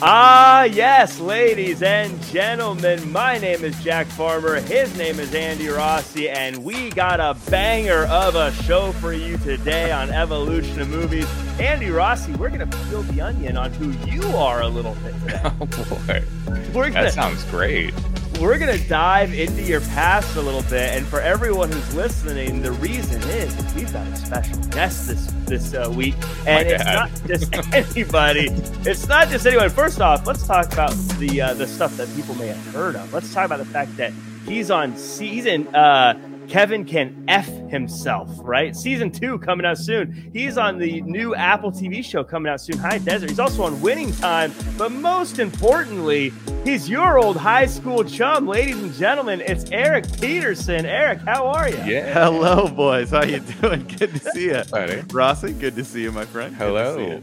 Ah, yes, ladies and gentlemen, my name is Jack Farmer. His name is Andy Rossi, and we got a banger of a show for you today on Evolution of Movies. Andy Rossi, we're going to peel the onion on who you are a little bit today. Oh boy, gonna, that sounds great. We're going to dive into your past a little bit, and for everyone who's listening, the reason is we've got a special guest this this uh, week, and it's not just anybody. It's not just anyone. First off, let's talk about the uh, the stuff that people may have heard of. Let's talk about the fact that he's on season. Uh, Kevin can f himself, right? Season two coming out soon. He's on the new Apple TV show coming out soon, High Desert. He's also on Winning Time, but most importantly, he's your old high school chum, ladies and gentlemen. It's Eric Peterson. Eric, how are you? Yeah. Hello, boys. How you doing? Good to see you, buddy. Rossi. Good to see you, my friend. Good Hello.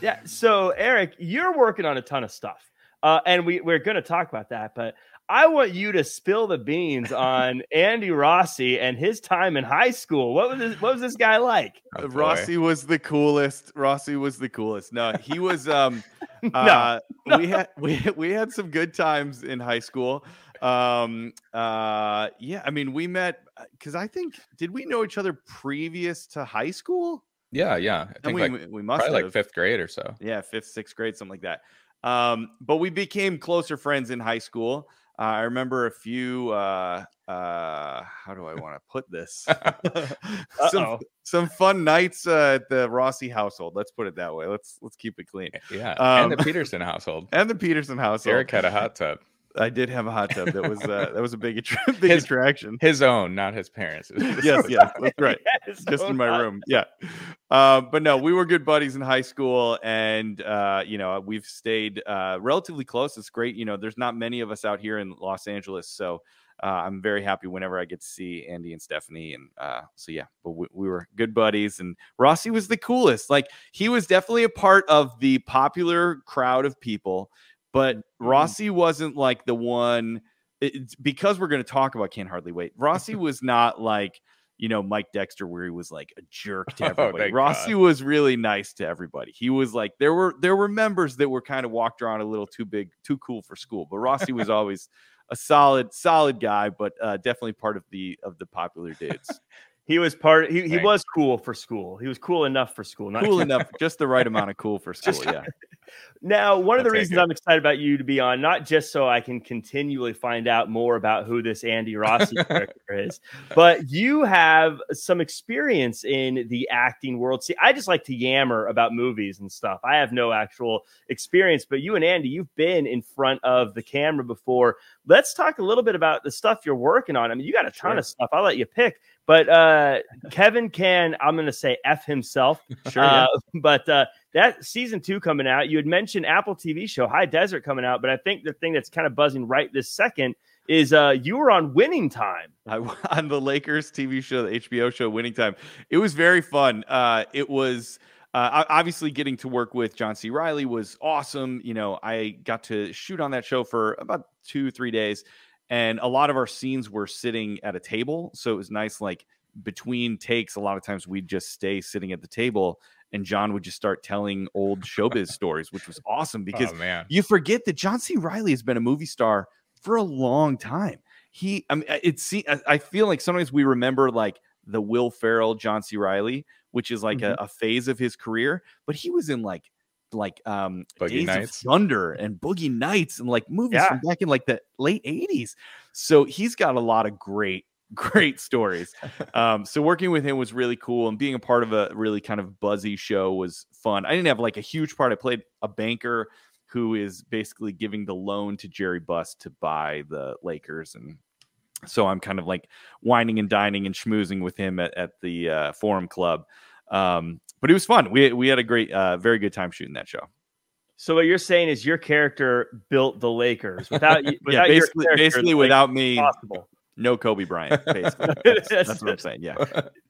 Yeah. So, Eric, you're working on a ton of stuff, uh, and we we're going to talk about that. But I want you to spill the beans on Andy Rossi and his time in high school. What was this, what was this guy like? Oh. Rossi was the coolest. Rossi was the coolest. No, he was. Um, No, uh, no. we had we we had some good times in high school. Um, uh, yeah, I mean, we met because I think did we know each other previous to high school? Yeah, yeah. I And think we like we must probably like have. fifth grade or so. yeah, fifth, sixth grade, something like that. Um, but we became closer friends in high school. Uh, I remember a few. Uh, uh, how do I want to put this? some some fun nights uh, at the Rossi household. Let's put it that way. Let's let's keep it clean. Yeah, Um, and the Peterson household. And the Peterson household. Eric had a hot tub, I did have a hot tub. That was uh, that was a big attra- big His- attraction. his own, not his parents. yes, yes, that's right. Just in my room. Yeah. Um, but no, we were good buddies in high school, and uh, you know we've stayed uh, relatively close. It's great. You know, there's not many of us out here in Los Angeles, so uh, I'm very happy whenever I get to see Andy and Stephanie. And uh, so yeah, but we, we were good buddies, and Rossi was the coolest. Like he was definitely a part of the popular crowd of people, but Rossi wasn't like the one. It's because we're going to talk about Can't Hardly Wait. Rossi was not like you know Mike Dexter, where he was like a jerk to Oh, everybody. thank Rossi God. was really nice to everybody. He was like there were there were members that were kind of walked around a little too big, too cool for school, but Rossi was always a solid solid guy, but uh, definitely part of the of the popular dudes. He was part. He, he Right. was cool for school. He was cool enough for school. Not cool enough, just the right amount of cool for school. Just- yeah, Now, one of the I'll reasons it. I'm excited about you to be on, not just so I can continually find out more about who this Andy Rossi character is, but you have some experience in the acting world. See, I just like to yammer about movies and stuff. I have no actual experience, but you and Andy, you've been in front of the camera before. Let's talk a little bit about the stuff you're working on. I mean, you got a ton Sure. of stuff. I'll let you pick, but uh, Kevin can, I'm going to say F himself. sure. yeah. Uh, but uh, that season two coming out, you had mentioned Apple TV show High Desert coming out, but I think the thing that's kind of buzzing right this second is uh, you were on Winning Time. I, on the Lakers TV show, the HBO show, Winning Time. It was very fun. Uh, it was uh, obviously getting to work with John C. Reilly was awesome. You know, I got to shoot on that show for about two, three days, and a lot of our scenes were sitting at a table, so it was nice. Like between takes, a lot of times we'd just stay sitting at the table, and John would just start telling old showbiz stories, which was awesome oh, because oh man, you forget that John C. Reilly has been a movie star for a long time. He, I mean, it's. I I feel like sometimes we remember like the Will Ferrell, John C. Reilly, which is like a, mm-hmm. a phase of his career, but he was in like like um Boogie Days Nights. of Thunder and Boogie Nights and like movies Yeah. from back in like the late 80s. So he's got a lot of great great stories. Um, so working with him was really cool, and being a part of a really kind of buzzy show was fun. I didn't have like a huge part. I played a banker who is basically giving the loan to Jerry Buss to buy the Lakers, and so I'm kind of like wining and dining and schmoozing with him at, at the uh, Forum Club. Um, but it was fun. We we had a great, uh, very good time shooting that show. So what you're saying is your character built the Lakers without you. Without yeah, basically, basically without me, possible. no Kobe Bryant. Basically, that's, that's what I'm saying. Yeah.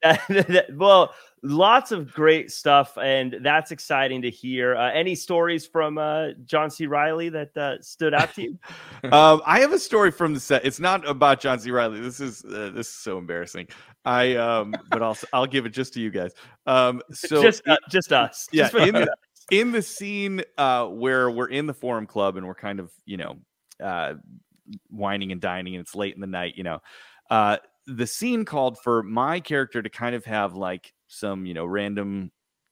well, lots of great stuff, and that's exciting to hear. Uh, any stories from uh, John C. Reilly that uh, stood out to you? um, I have a story from the set. It's not about John C. Reilly. This is uh, this is so embarrassing. I um, but I'll I'll give it just to you guys. Um, so just uh, just us. yeah, Just in the, in the scene uh, where we're in the Forum Club and we're kind of, you know, uh, wining and dining, and it's late in the night, you know, uh, the scene called for my character to kind of have like some, you know, random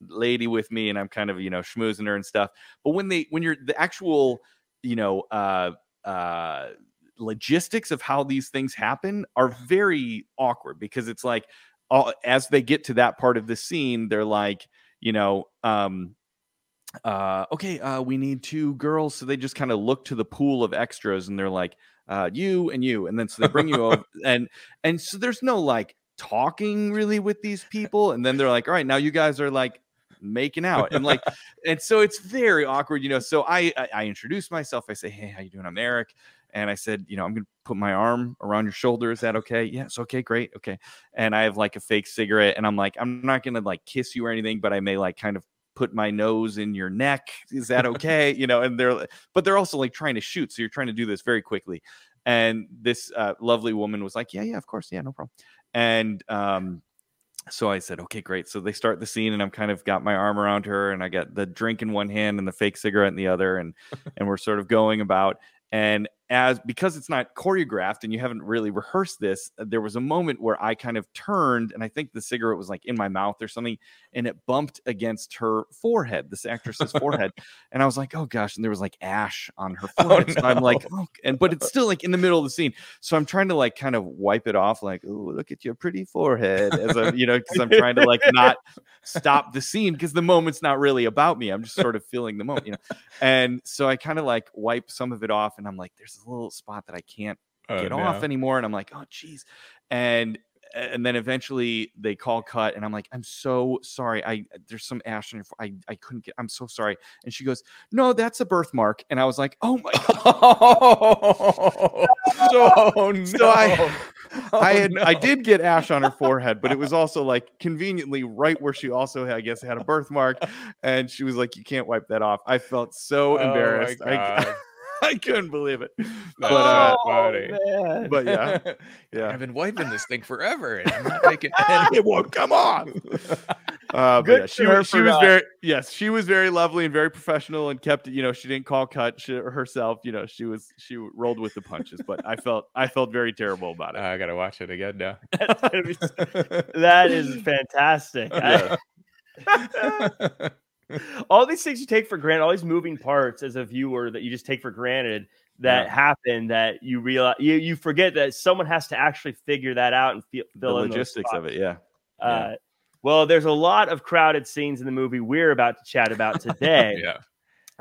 lady with me, and I'm kind of, you know, schmoozing her and stuff. But when they, when you're the actual, you know, uh, uh, logistics of how these things happen are very awkward because it's like, all, as they get to that part of the scene, they're like, you know, um, uh, okay, uh, we need two girls. So they just kind of look to the pool of extras and they're like, uh, you and you. And then so they bring you over and, and so there's no like talking really with these people. And then they're like, all right, now you guys are like making out and like, and so it's very awkward, you know? So I, I, I introduce myself. I say, Hey, how you doing? I'm Eric. And I said, you know, I'm going to put my arm around your shoulder. Is that okay? Yes. Okay. Great. Okay. And I have like a fake cigarette and I'm like, I'm not going to like kiss you or anything, but I may like kind of put my nose in your neck. Is that okay? you know, and they're, but they're also like trying to shoot. So you're trying to do this very quickly. And this uh, lovely woman was like, yeah, yeah, of course. Yeah, no problem. And, um, so I said, okay, great. So they start the scene, and I'm kind of got my arm around her, and I got the drink in one hand and the fake cigarette in the other, and and we're sort of going about. And as because it's not choreographed and you haven't really rehearsed this, uh, there was a moment where I kind of turned and I think the cigarette was like in my mouth or something, and it bumped against her forehead, this actress's forehead, and I was like, oh gosh, and there was like ash on her forehead. Oh, So I'm like, oh, and but it's still like in the middle of the scene, so I'm trying to like kind of wipe it off, like, oh, look at your pretty forehead, as a you know, because I'm trying to like not stop the scene because the moment's not really about me. I'm just sort of feeling the moment, you know. And so I kind of like wipe some of it off, and I'm like, there's a little spot that I can't Oh, get no. off anymore. And I'm like, oh geez. And and then eventually they call cut, and I'm like, I'm so sorry. I there's some ash on your. I I couldn't get. I'm so sorry. And she goes, No, that's a birthmark. And I was like, Oh my god. Oh, no. So I Oh, I had I oh, did get ash on her forehead, but it was also like conveniently right where she also had, I guess had a birthmark, and she was like, "You can't wipe that off." I felt so Oh, embarrassed. I, God. I couldn't believe it. But, uh, so But yeah, yeah. I've been wiping this thing forever and I'm not making it won't come on. Uh, Good yeah, she was she was very yes, she was very lovely and very professional and kept it. You know, she didn't call cut she, herself. You know, she was she rolled with the punches. But I felt I felt very terrible about it. I gotta watch it again now. That's gonna be so- that is fantastic. I- all these things you take for granted, all these moving parts as a viewer that you just take for granted that Yeah. happen that you realize you, you forget that someone has to actually figure that out and feel, the fill logistics of it, yeah. Uh, well, there's a lot of crowded scenes in the movie we're about to chat about today. yeah.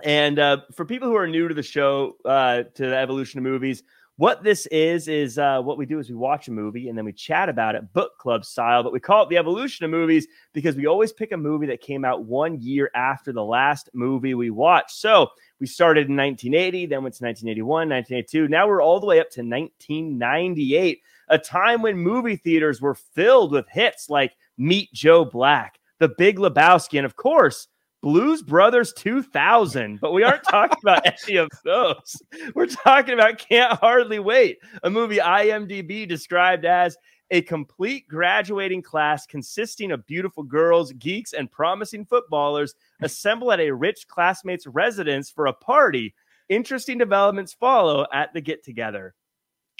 And uh, for people who are new to the show, uh, to the evolution of movies, what this is is uh, what we do is we watch a movie and then we chat about it book club style. But we call it the evolution of movies because we always pick a movie that came out one year after the last movie we watched. So we started in 1980, then went to 1981, 1982. Now we're all the way up to 1998, a time when movie theaters were filled with hits like Meet Joe Black, The Big Lebowski, and of course. Blues Brothers 2000, but we aren't talking about any of those. We're talking about Can't Hardly Wait, a movie IMDb described as a complete graduating class consisting of beautiful girls, geeks, and promising footballers assemble at a rich classmate's residence for a party. Interesting developments follow at the get together.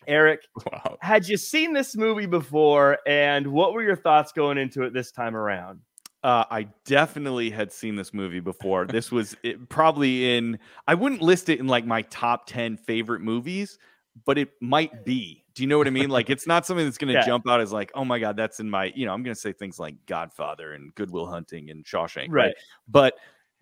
Eric, Wow. had you seen this movie before, and what were your thoughts going into it this time around? Uh, I definitely had seen this movie before. This was it, probably in, I wouldn't list it in like my top 10 favorite movies, but it might be. Do you know what I mean? Like, it's not something that's going to Yeah. jump out as like, oh my God, that's in my, you know, I'm going to say things like Godfather and Good Will Hunting and Shawshank. Right. But,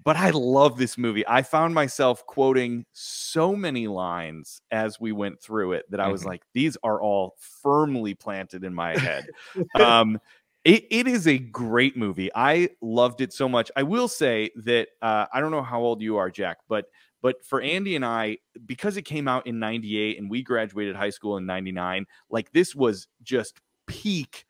but I love this movie. I found myself quoting so many lines as we went through it that I was Mhm. like, these are all firmly planted in my head. um, it, it is a great movie. I loved it so much. I will say that uh, I don't know how old you are, Jack, but but for Andy and I, because it came out in '98 and we graduated high school in '99, like this was just peak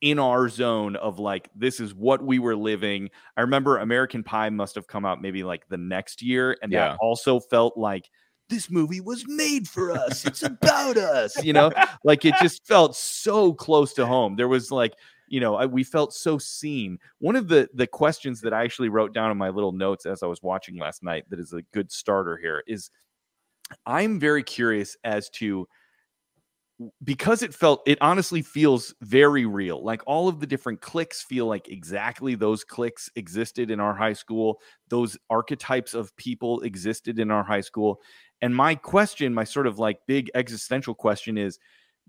in our zone of like this is what we were living. I remember American Pie must have come out maybe like the next year, and Yeah. that also felt like this movie was made for us. It's about us, you know. Like it just felt so close to home. There was like you know I, we felt so seen. One of the the questions that I actually wrote down in my little notes as I was watching last night that is a good starter here is I'm very curious as to because it felt it honestly feels very real like all of the different cliques feel like exactly those cliques existed in our high school those archetypes of people existed in our high school and my question my sort of like big existential question is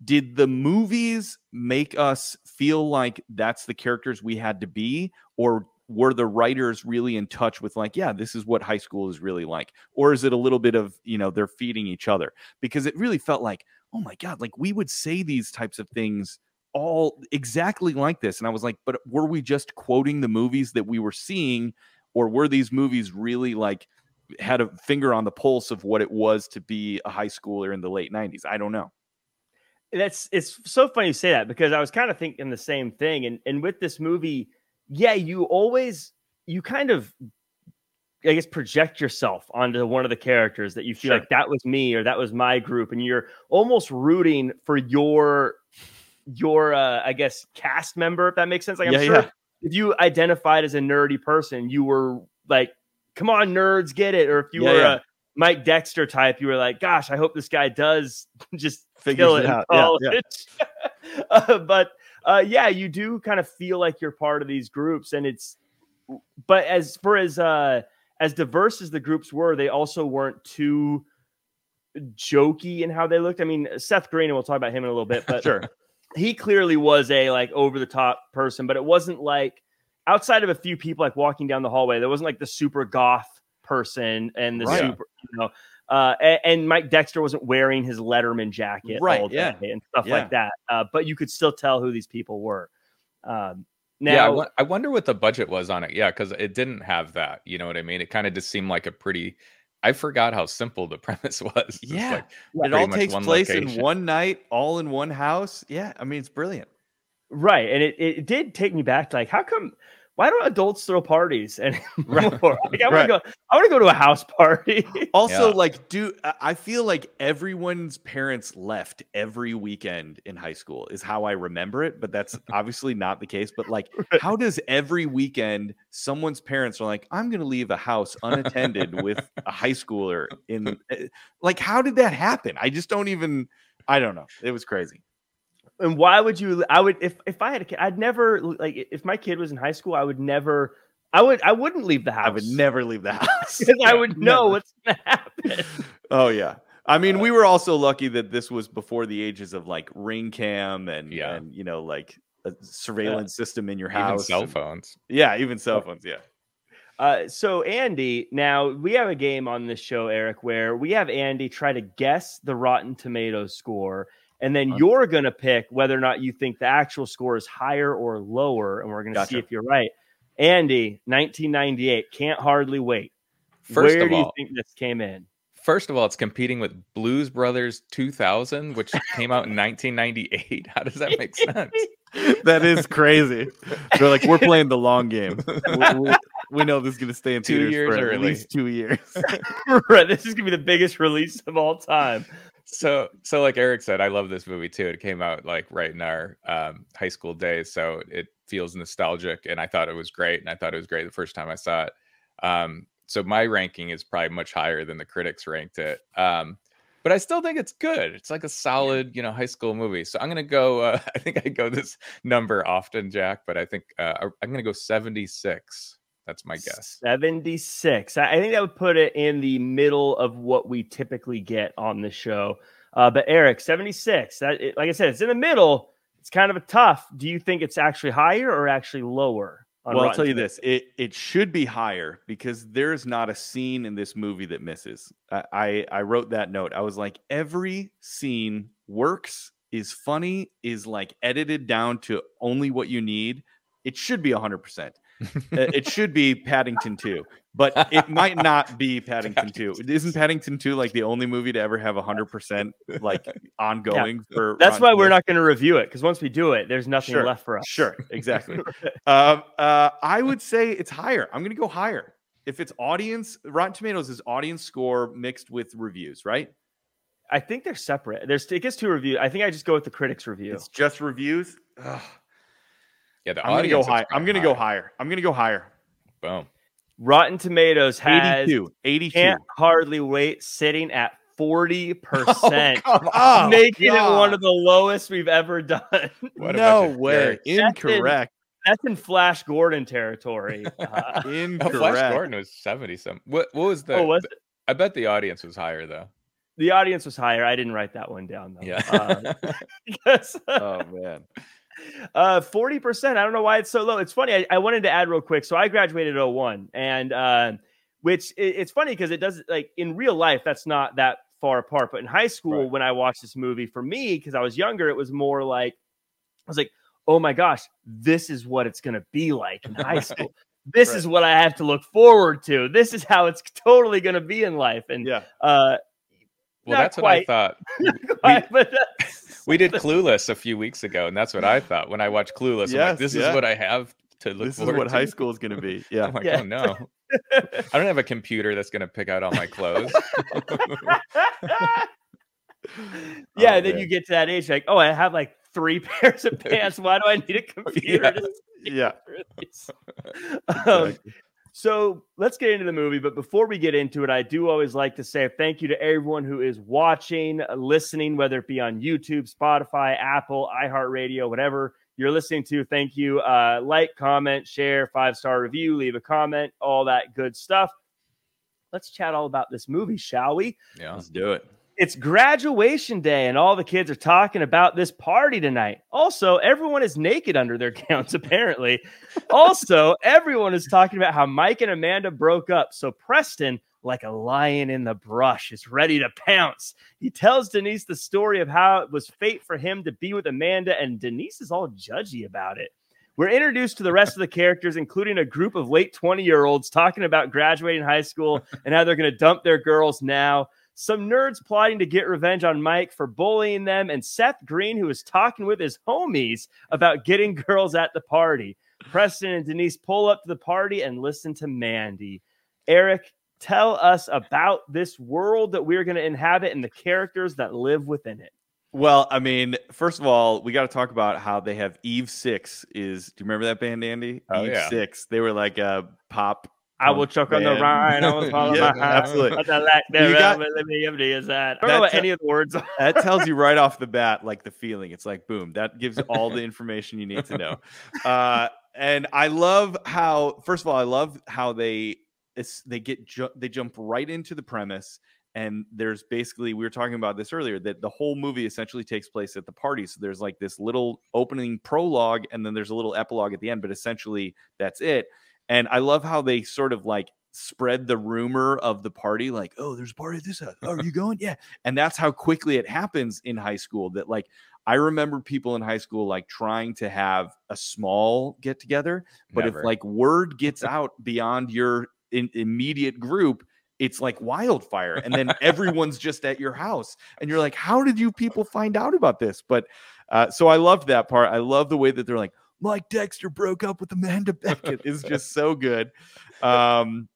did the movies make us feel like that's the characters we had to be? Or were the writers really in touch with like yeah this is what high school is really like or is it a little bit of you know they're feeding each other? Because it really felt like oh my god like we would say these types of things all exactly like this. And i was like but were we just quoting the movies that we were seeing? Or were these movies really like had a finger on the pulse of what it was to be a high schooler in the late 90s i don't know that's it's so funny you say that because i was kind of thinking the same thing and and with this movie yeah you always you kind of I guess project yourself onto one of the characters that you feel Sure. like that was me or that was my group, and you're almost rooting for your your uh, I guess cast member, if that makes sense. Like I'm Yeah, sure yeah. if you identified as a nerdy person, you were like, "Come on, nerds, get it!" Or if you Yeah, were a Mike Dexter type, you were like, "Gosh, I hope this guy does just Figures kill it out. Yeah, yeah. uh, but uh, yeah, you do kind of feel like you're part of these groups, and it's. But as for as uh as diverse as the groups were, they also weren't too jokey in how they looked. I mean, Seth Green, and we'll talk about him in a little bit, but sure he clearly was a like over the top person, but it wasn't like outside of a few people like walking down the hallway, there wasn't like the super goth person and the Right. super, you know. Uh, a- and, Mike Dexter wasn't wearing his Letterman jacket Right, all day yeah. and stuff Yeah. like that. Uh, but you could still tell who these people were. Um, now, yeah, I, wonder what the budget was on it. Yeah, because it didn't have that. You know what I mean? It kind of just seemed like a pretty. I forgot how simple the premise was. Yeah. like, it all takes one place in one night all in one house yeah i mean it's brilliant right, and it, it did take me back to like, how come? Why don't adults throw parties anymore? Right. Like, I want Right. to go. I want to go to a house party. Also, Yeah. like, do I- I feel like everyone's parents left every weekend in high school is how I remember it, but that's obviously not the case. But like, how does every weekend someone's parents are like, I'm going to leave a house unattended with a high schooler in? eh, Like, how did that happen? I just don't even. I don't know. It was crazy. And why would you? I would if if I had a kid, I'd never like if my kid was in high school, I would never. I would I wouldn't leave the house. I would never leave the house. because I would know Never. what's gonna happen. Oh yeah. I mean, we were also lucky that this was before the ages of like ring cam and Yeah. and you know like a surveillance system in your even house. cell and- phones. Yeah, even cell phones. Yeah. Uh, so Andy, now we have a game on this show, Eric, where we have Andy try to guess the Rotten Tomatoes score, and then Fun. you're gonna pick whether or not you think the actual score is higher or lower, and we're gonna see if you're right. Andy, 1998, can't hardly wait. First Where of do you all, think this came in? first of all, it's competing with Blues Brothers 2000, which came out in 1998. How does that make sense? that is crazy. They're like, we're playing the long game. We, we- we know this is going to stay in Two theaters years for at least two years. right, this is gonna be the biggest release of all time. So so like eric said i love this movie too it came out like right in our um, high school days so it feels nostalgic and i thought it was great and i thought it was great the first time i saw it. Um, so my ranking is probably much higher than the critics ranked it um, but i still think it's good it's like a solid you know high school movie so i'm gonna go uh, i think i go this number often jack but i think uh, i'm gonna go 76 that's my guess 76. I I think that would put it in the middle of what we typically get on the show. Uh, but Eric, 76. That it- like I said, it's in the middle. It's kind of a tough. Do you think it's actually higher or actually lower? on well, I'll tell you this: it it should be higher because there's not a scene in this movie that misses. I, I I wrote that note. I was like, every scene works, is funny, is like edited down to only what you need. It should be hundred percent. It should be Paddington 2, but it might not be Paddington 2. Isn't Paddington 2 like the only movie to ever have 100% like ongoing for That's Rotten why we're not going to review it because once we do it, there's nothing Sure, left for us. Sure, exactly. um, uh, I would say it's higher. I'm going to go higher. If it's audience, Rotten Tomatoes is audience score mixed with reviews, right? I think they're separate. There's it gets two reviews. I think I just go with the critics review. It's just reviews. Ugh. Yeah, the I'm gonna go audience high. I'm gonna go higher. I'm gonna go higher. Boom. Rotten Tomatoes has 82. 82. can't hardly wait sitting at 40%, Oh, making it one of the lowest we've ever done. What a no way. jerks. Incorrect. That's in Flash Gordon territory. Uh, Oh, Flash Gordon was 70 something. What what was the oh, was it? I bet the audience was higher though. The audience was higher. I didn't write that one down though. Yeah. Uh, oh man. Uh, 40%. I don't know why it's so low. It's funny. I, I wanted to add real quick. So I graduated 01 and, uh, which it, it's funny because it does like in real life, that's not that far apart. But in high school, Right. when I watched this movie, for me, because I was younger, it was more like, I was like, oh my gosh, this is what it's going to be like in high Right. school. This is what I have to look forward to. This is how it's totally going to be in life. And, Yeah. uh, well, that's what I quite. thought. but that's- We did Clueless a few weeks ago, and that's what I thought when I watched Clueless. I'm Yes, like, this yeah. is what I have to look for. This is what to. high school is gonna be. Yeah. I'm like, Yeah. oh no. I don't have a computer that's gonna pick out all my clothes. yeah, Oh, then you get to that age, like, oh, I have like three pairs of pants. Why do I need a computer? Yeah. Yeah. um. So let's get into the movie. But before we get into it, I do always like to say thank you to everyone who is watching, listening, whether it be on YouTube, Spotify, Apple, iHeartRadio, whatever you're listening to. Thank you. Uh, like, comment, share, five star review, leave a comment, all that good stuff. Let's chat all about this movie, shall we? Yeah. Let's do it. It's graduation day, and all the kids are talking about this party tonight. Also, everyone is naked under their gowns, apparently. also, everyone is talking about how Mike and Amanda broke up. So, Preston, like a lion in the brush, is ready to pounce. He tells Denise the story of how it was fate for him to be with Amanda, and Denise is all judgy about it. We're introduced to the rest of the characters, including a group of late 20 year olds talking about graduating high school and how they're going to dump their girls now some nerds plotting to get revenge on Mike for bullying them, and Seth Green, who is talking with his homies about getting girls at the party. Preston and Denise pull up to the party and listen to Mandy. Eric, tell us about this world that we're going to inhabit and the characters that live within it. Well, I mean, first of all, we got to talk about how they have Eve Six. Is do you remember that band, Andy? Oh, Eve yeah. Six. They were like a pop. I will punk choke on the rhine. I will follow Yeah, my absolutely. What the lack You got- thereof, let me empty is that. I don't know what a- any of the words are. That tells you right off the bat, like the feeling. It's like boom. That gives all the information you need to know. Uh, and I love how, first of all, I love how they they get ju- they jump right into the premise. And there's basically we were talking about this earlier that the whole movie essentially takes place at the party. So there's like this little opening prologue, and then there's a little epilogue at the end. But essentially, that's it. And I love how they sort of like spread the rumor of the party, like, oh, there's a party at this house. Oh, are you going? Yeah. And that's how quickly it happens in high school. That like I remember people in high school like trying to have a small get together, but Never. if like word gets out beyond your in, immediate group, it's like wildfire, and then everyone's just at your house, and you're like, how did you people find out about this? But uh, so I loved that part. I love the way that they're like, Mike Dexter broke up with Amanda Beckett is just so good. Um,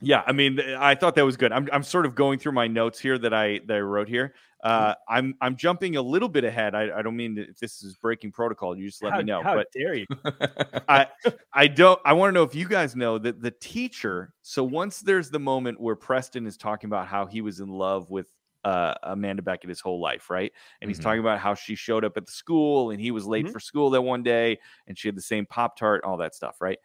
yeah, I mean, I thought that was good. I'm, I'm sort of going through my notes here that I that I wrote here. Uh, I'm I'm jumping a little bit ahead. I, I don't mean that if this is breaking protocol. You just let how, me know. how But dare you? I I don't I want to know if you guys know that the teacher. So once there's the moment where Preston is talking about how he was in love with uh, Amanda Beckett his whole life, right? And he's Mhm. talking about how she showed up at the school and he was late Mhm. for school that one day and she had the same Pop Tart, all that stuff, right?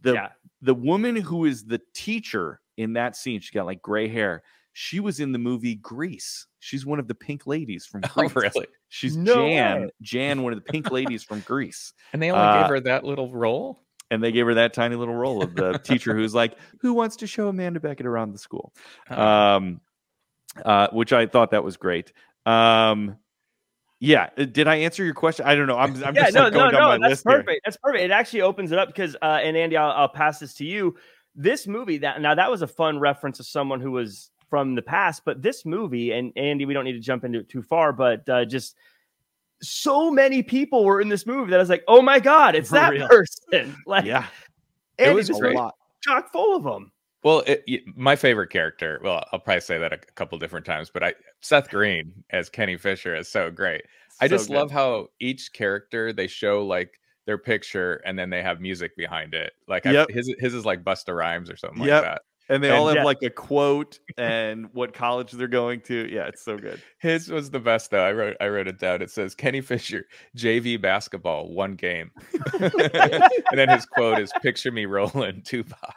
The yeah. the woman who is the teacher in that scene, she got like gray hair. She was in the movie Grease. She's one of the pink ladies from oh, Grease. really? She's No Jan, way. Jan, one of the pink ladies from Grease And they only Uh, gave her that little role? and they gave her that tiny little role of the teacher who's like, "Who wants to show Amanda Beckett around the school?" Oh. Um, uh, which I thought that was great. Um, yeah, uh, did I answer your question? I don't know. I'm, I'm yeah, just no, like, no, going down no. my That's list here. perfect. That's perfect. It actually opens it up because, uh, and Andy, I'll, I'll pass this to you. This movie that now that was a fun reference to someone who was from the past, but this movie and Andy, we don't need to jump into it too far, but uh, just so many people were in this movie that I was like, oh my god, it's For that real. person. Like, Yeah, It was a lot. chock full of them. Well, it, y- my favorite character. Well, I'll probably say that a couple different times, but I Seth Green as Kenny Fisher is so great. I So just good. love how each character they show like their picture and then they have music behind it. Like Yep. I, his his is like Busta Rhymes or something Yep. like that. And they And all have yeah. like a quote and what college they're going to. Yeah, it's so good. His was the best though. I wrote I wrote it down. It says Kenny Fisher, JV basketball, one game. and then his quote is picture me rolling Tupac.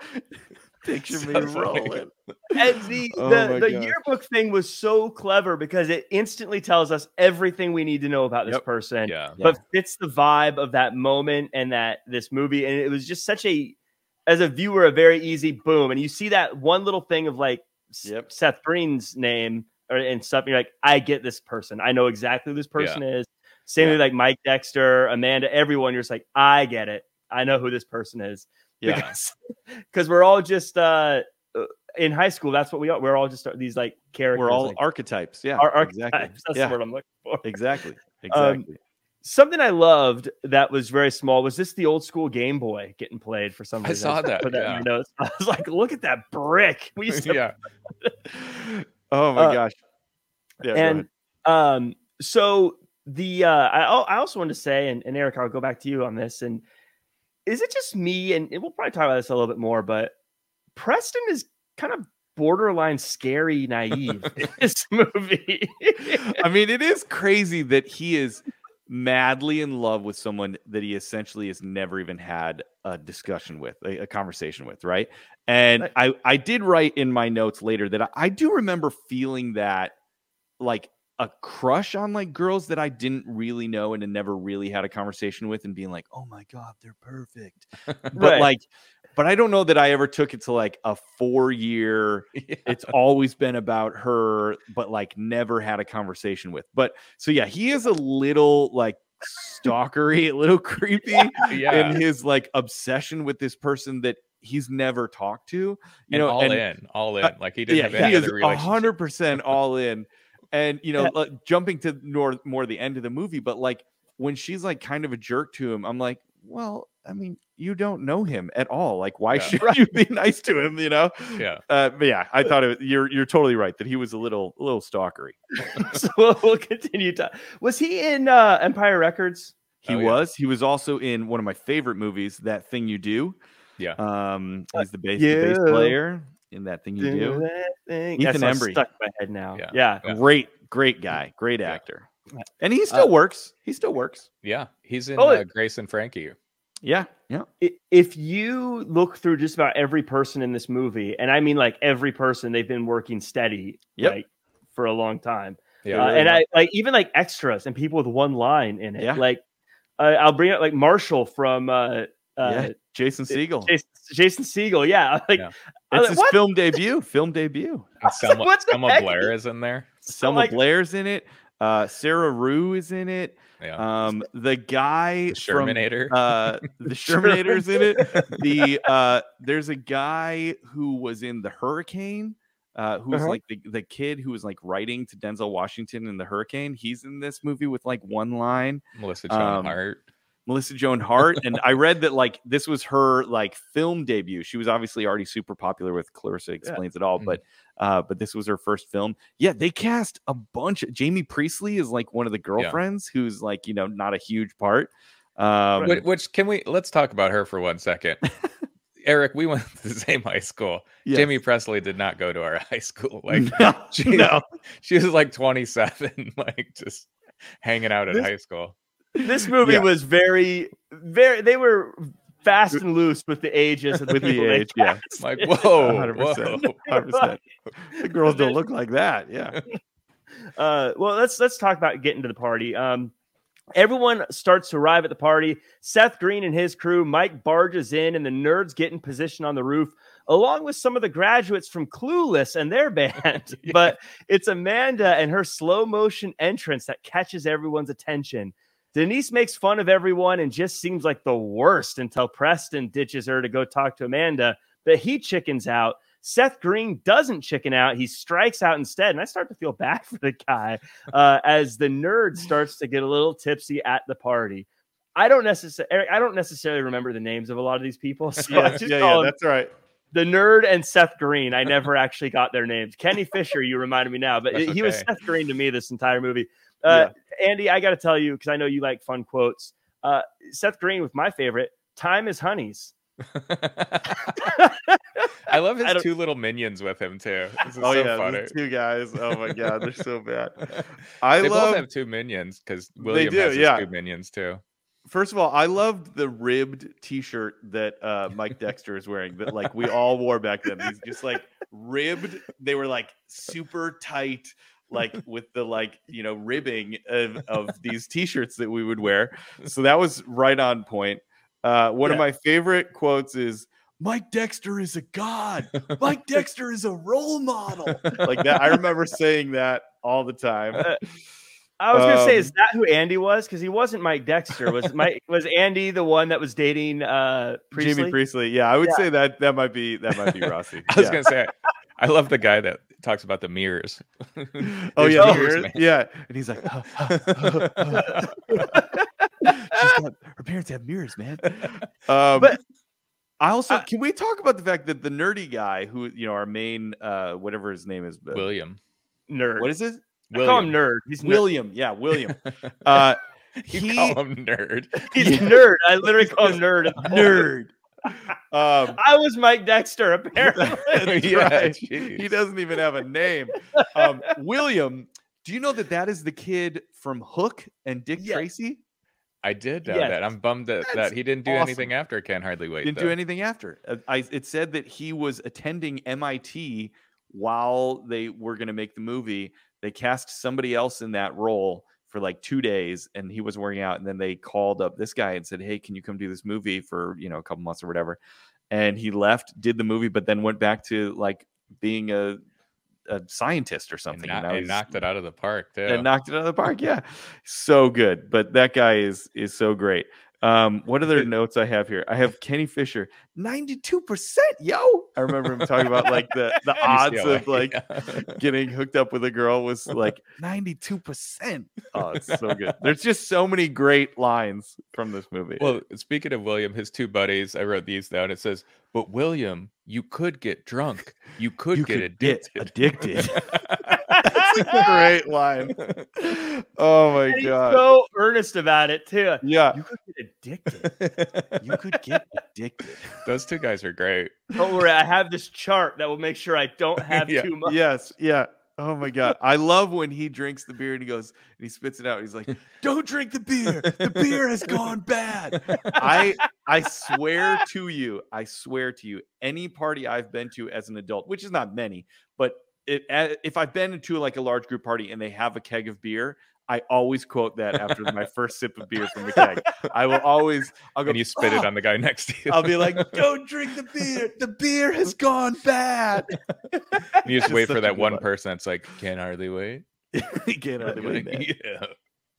Picture So me funny. rolling. And the Oh the, my the yearbook thing was so clever because it instantly tells us everything we need to know about this Yep. person. Yeah. but fits the vibe of that moment and that this movie and it was just such a as a viewer a very easy boom and you see that one little thing of like S- Yep. seth green's name or, and stuff and you're like i get this person i know exactly who this person is same Yeah. with like mike dexter amanda everyone you're just like i get it i know who this person is Yeah. because we're all just uh uh, in high school that's what we are we're all just these like characters We're all like, archetypes. Yeah. our exactly. archetypes. that's yeah. the word i'm looking for Exactly. Um, Exactly. Something I loved that was very small was this the old school Game Boy getting played for some reason. I saw that, put in yeah. my notes. I was like, look at that brick. We used to, yeah. oh my uh, gosh. Yeah. and um, so the uh, I, I also wanted to say, and, and Eric, I'll go back to you on this. And is it just me? And, we'll probably talk about this a little bit more, but Preston is kind of borderline scary naive in this movie. I mean, it is crazy that he is madly in love with someone that he essentially has never even had a discussion with, a, a conversation with, right? And I, I did write in my notes later that I, I do remember feeling that like a crush on like girls that I didn't really know and had never really had a conversation with and being like, oh my God, they're perfect. But Right. like, but I don't know that I ever took it to like a four year yeah. it's always been about her, but like never had a conversation with. But so yeah, he is a little like stalkery, a little creepy Yeah. in his like obsession with this person that he's never talked to. You and know, all and in, all in. uh, like he didn't yeah, have he any is other a hundred percent all in. And you know, Yeah. like, jumping to more more the end of the movie, but like when she's like kind of a jerk to him, I'm like, well, I mean, you don't know him at all. Like, why Yeah. should you be nice to him? You know? Yeah. Uh, but yeah, I thought it, you're you're totally right that he was a little a little stalkery. so we'll, we'll continue to. Was he in uh, Empire Records? He Oh, yeah. was. He was also in one of my favorite movies, That Thing You Do. Yeah. Um, he's the bass, the bass player in That Thing You Do. that thing. Ethan That song's Embry. stuck in my head now. Yeah. Yeah. Yeah. Great, great guy, great Yeah. actor, and he still Uh, works. He still works. Yeah. He's in Oh, uh, Grace and Frankie. Yeah, yeah. If you look through just about every person in this movie, and I mean like every person, they've been working steady, Yep. like for a long time. Yeah. Uh, really and are. I like even like extras and people with one line in it. Yeah. Like uh, I'll bring up like Marshall from uh, uh, yeah. Jason Segel. Jason, Jason Segel. Yeah, like Yeah. It's was his like, what? film debut. Film debut. And Selma, what the Selma heck? Blair is in there. Selma like- Blair's in it. Uh, Sarah Rue is in it. Yeah. Um, the guy the from Shermanator. uh the Shermanator's in it. The uh there's a guy who was in the hurricane, uh who's Uh-huh. like the, the kid who was like writing to Denzel Washington in the hurricane. He's in this movie with like one line. Melissa Joan um, Hart. Melissa Joan Hart. and I read that like this was her like film debut. She was obviously already super popular with Clarissa Explains It All, but uh, but this was her first film. Yeah, they cast a bunch. Of, Jaime Pressly is like one of the girlfriends who's like you know not a huge part. Um, Which, which can we let's talk about her for one second. Eric, we went to the same high school. yes. Jaime Pressly did not go to our high school. Like no, she, no. she was like 27, like just hanging out at This- high school. This movie Yeah. was very, very. They were fast and loose with the ages the with the age, yeah. Like, whoa, 100%. whoa. hundred percent. The girls don't look like that. Yeah, Uh, well, let's let's talk about getting to the party. Um, everyone starts to arrive at the party. Seth Green and his crew. Mike barges in, and the nerds get in position on the roof, along with some of the graduates from Clueless and their band. Yeah. But it's Amanda and her slow motion entrance that catches everyone's attention. Denise makes fun of everyone and just seems like the worst until Preston ditches her to go talk to Amanda, but he chickens out. Seth Green doesn't chicken out. He strikes out instead. And I start to feel bad for the guy uh, as the nerd starts to get a little tipsy at the party. I don't necessarily I don't necessarily remember the names of a lot of these people. So I yeah, just yeah, call yeah. That's right. the nerd and Seth Green. I never actually got their names. Kenny Fisher, you reminded me now, but That's he was. Seth Green to me this entire movie. Uh, Andy, I got to tell you because I know you like fun quotes. Uh, Seth Green with my favorite, "Time is Honeys." I love his don't- two little minions with him too. Oh so yeah, funny. two guys. Oh my god, they're so bad. I they love both have two minions because William do, has his yeah. two minions too. First of all, I loved the ribbed T-shirt that uh, Mike Dexter is wearing. That like we all wore back then. These just like ribbed. They were like super tight, like with the like you know ribbing of, of these T-shirts that we would wear. So that was right on point. Uh, one of my favorite quotes is. Mike Dexter is a god. Mike Dexter is a role model. Like that. I remember saying that all the time. Uh, I was gonna say, Um, is that who Andy was? Because he wasn't Mike Dexter. Was Mike? Was Andy the one that was dating uh, Pressly? Jaime Pressly. Yeah, I would Yeah. say that that might be that might be Rossi. I was Yeah. gonna say, I love the guy that talks about the mirrors. Oh yeah, mirrors, mirrors, yeah, and he's like, she's got her parents have mirrors, man. Um, But- I also Uh, can we talk about the fact that the nerdy guy who you know our main uh whatever his name is, uh, William. Nerd. what is it? I call him nerd. He's nerd. William, yeah, William. Uh, you he call him nerd. He's Yeah. nerd. I literally call him nerd. nerd. Um, I was Mike Dexter, apparently. Yeah, right. He doesn't even have a name. Um, William, do you know that that is the kid from Hook and Dick Yes. Tracy? I did know Yes. that. I'm bummed that, That's that he didn't do awesome. anything after Can Hardly Wait. Didn't though. do anything after. I, it said that he was attending MIT while they were going to make the movie. They cast somebody else in that role for like two days, and he was working out. And then they called up this guy and said, "Hey, can you come do this movie for you know a couple months or whatever?" And he left, did the movie, but then went back to like being a a scientist or And, something. kno- now and he's- knocked it out of the park too. and knocked it out of the park. Yeah, so good. But that guy is is so great. Um, what other notes I have here? I have Kenny Fisher, ninety two percent. Yo, I remember him talking about like the the odds of like getting hooked up with a girl was like ninety two percent. Oh, it's so good. There's just so many great lines from this movie. Well, speaking of William, his two buddies, I wrote these down. It says, "But William, you could get drunk. You could you get could get addicted." Addicted. That's a great line. Oh my And he's god. so earnest about it, too. yeah, You could get addicted. you could get addicted. Those two guys are great. Don't worry, I have this chart that will make sure I don't have Yeah. too much. Yes, yeah. Oh my god. I love when he drinks the beer and he goes and he spits it out. He's like, "Don't drink the beer. The beer has gone bad." I I swear to you, I swear to you, any party I've been to as an adult, which is not many, but it, if I've been to like a large group party and they have a keg of beer, I always quote that after my first sip of beer from the keg. I will always I'll go and you spit "Oh," it on the guy next to you. I'll be like, "Don't drink the beer. The beer has gone bad." you just just wait for that good one line. person that's like, "Can't hardly wait." Get out of the way, man. yeah.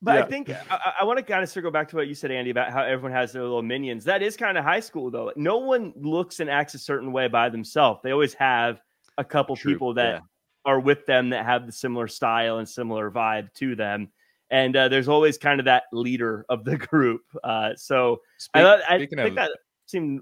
But Yeah. I think I- I, I want to kind of circle back to what you said, Andy, about how everyone has their little minions. That is kind of high school, though. No one looks and acts a certain way by themselves. They always have a couple True, people that yeah. Are with them that have the similar style and similar vibe to them. And uh, there's always kind of that leader of the group. Uh, so I, Speak- thought- I think of, that seemed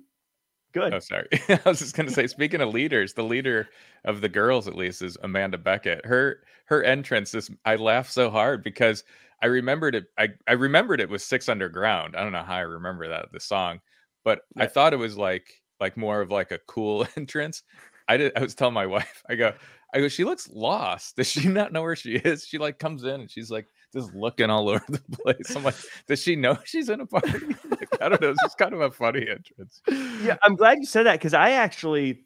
good. oh sorry, I was just gonna say. Speaking of leaders, the leader of the girls, at least, is Amanda Beckett. Her her entrance is I laughed so hard because I remembered it. I I remembered it was Six Underground. I don't know how I remember that the song, but I thought it was like like more of like a cool entrance. I did. I was telling my wife. I go. I go. She looks lost. Does she not know where she is? She like comes in and she's like just looking all over the place. I'm like, does she know she's in a party? like, I don't know. It's just kind of a funny entrance. Yeah, I'm glad you said that because I actually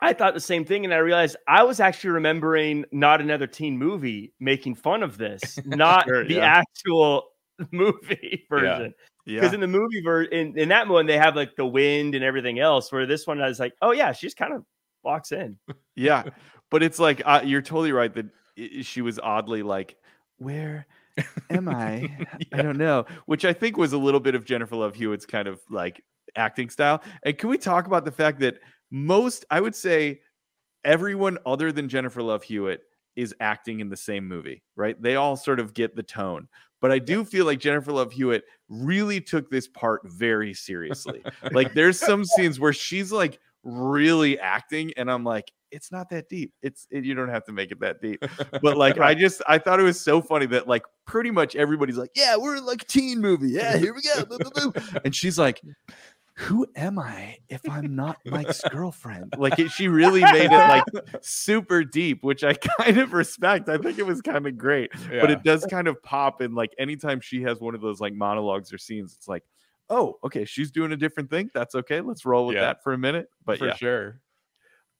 I thought the same thing, and I realized I was actually remembering not another teen movie making fun of this, not Sure, the yeah. actual movie version. Because Yeah. in the movie ver- in, in that one they have like the wind and everything else, where this one I was like, oh yeah, she's kind of walks in. yeah. But it's like uh, you're totally right that i- she was oddly like, "Where am I? I don't know." Which I think was a little bit of Jennifer Love Hewitt's kind of like acting style. And can we talk about the fact that most, I would say, everyone other than Jennifer Love Hewitt is acting in the same movie, right? They all sort of get the tone. But I do feel like Jennifer Love Hewitt really took this part very seriously. like there's some scenes where she's like really acting and I'm like, it's not that deep. It's it, you don't have to make it that deep. But like, I just I thought it was so funny that like pretty much everybody's like, yeah, we're in like a teen movie. Yeah, here we go. And she's like, who am I if I'm not Mike's girlfriend? Like it, she really made it like super deep, which I kind of respect. I think it was kind of great, but it does kind of pop. And like anytime she has one of those like monologues or scenes, it's like, oh, okay, she's doing a different thing. That's okay. Let's roll with Yeah. that for a minute. But for yeah, sure.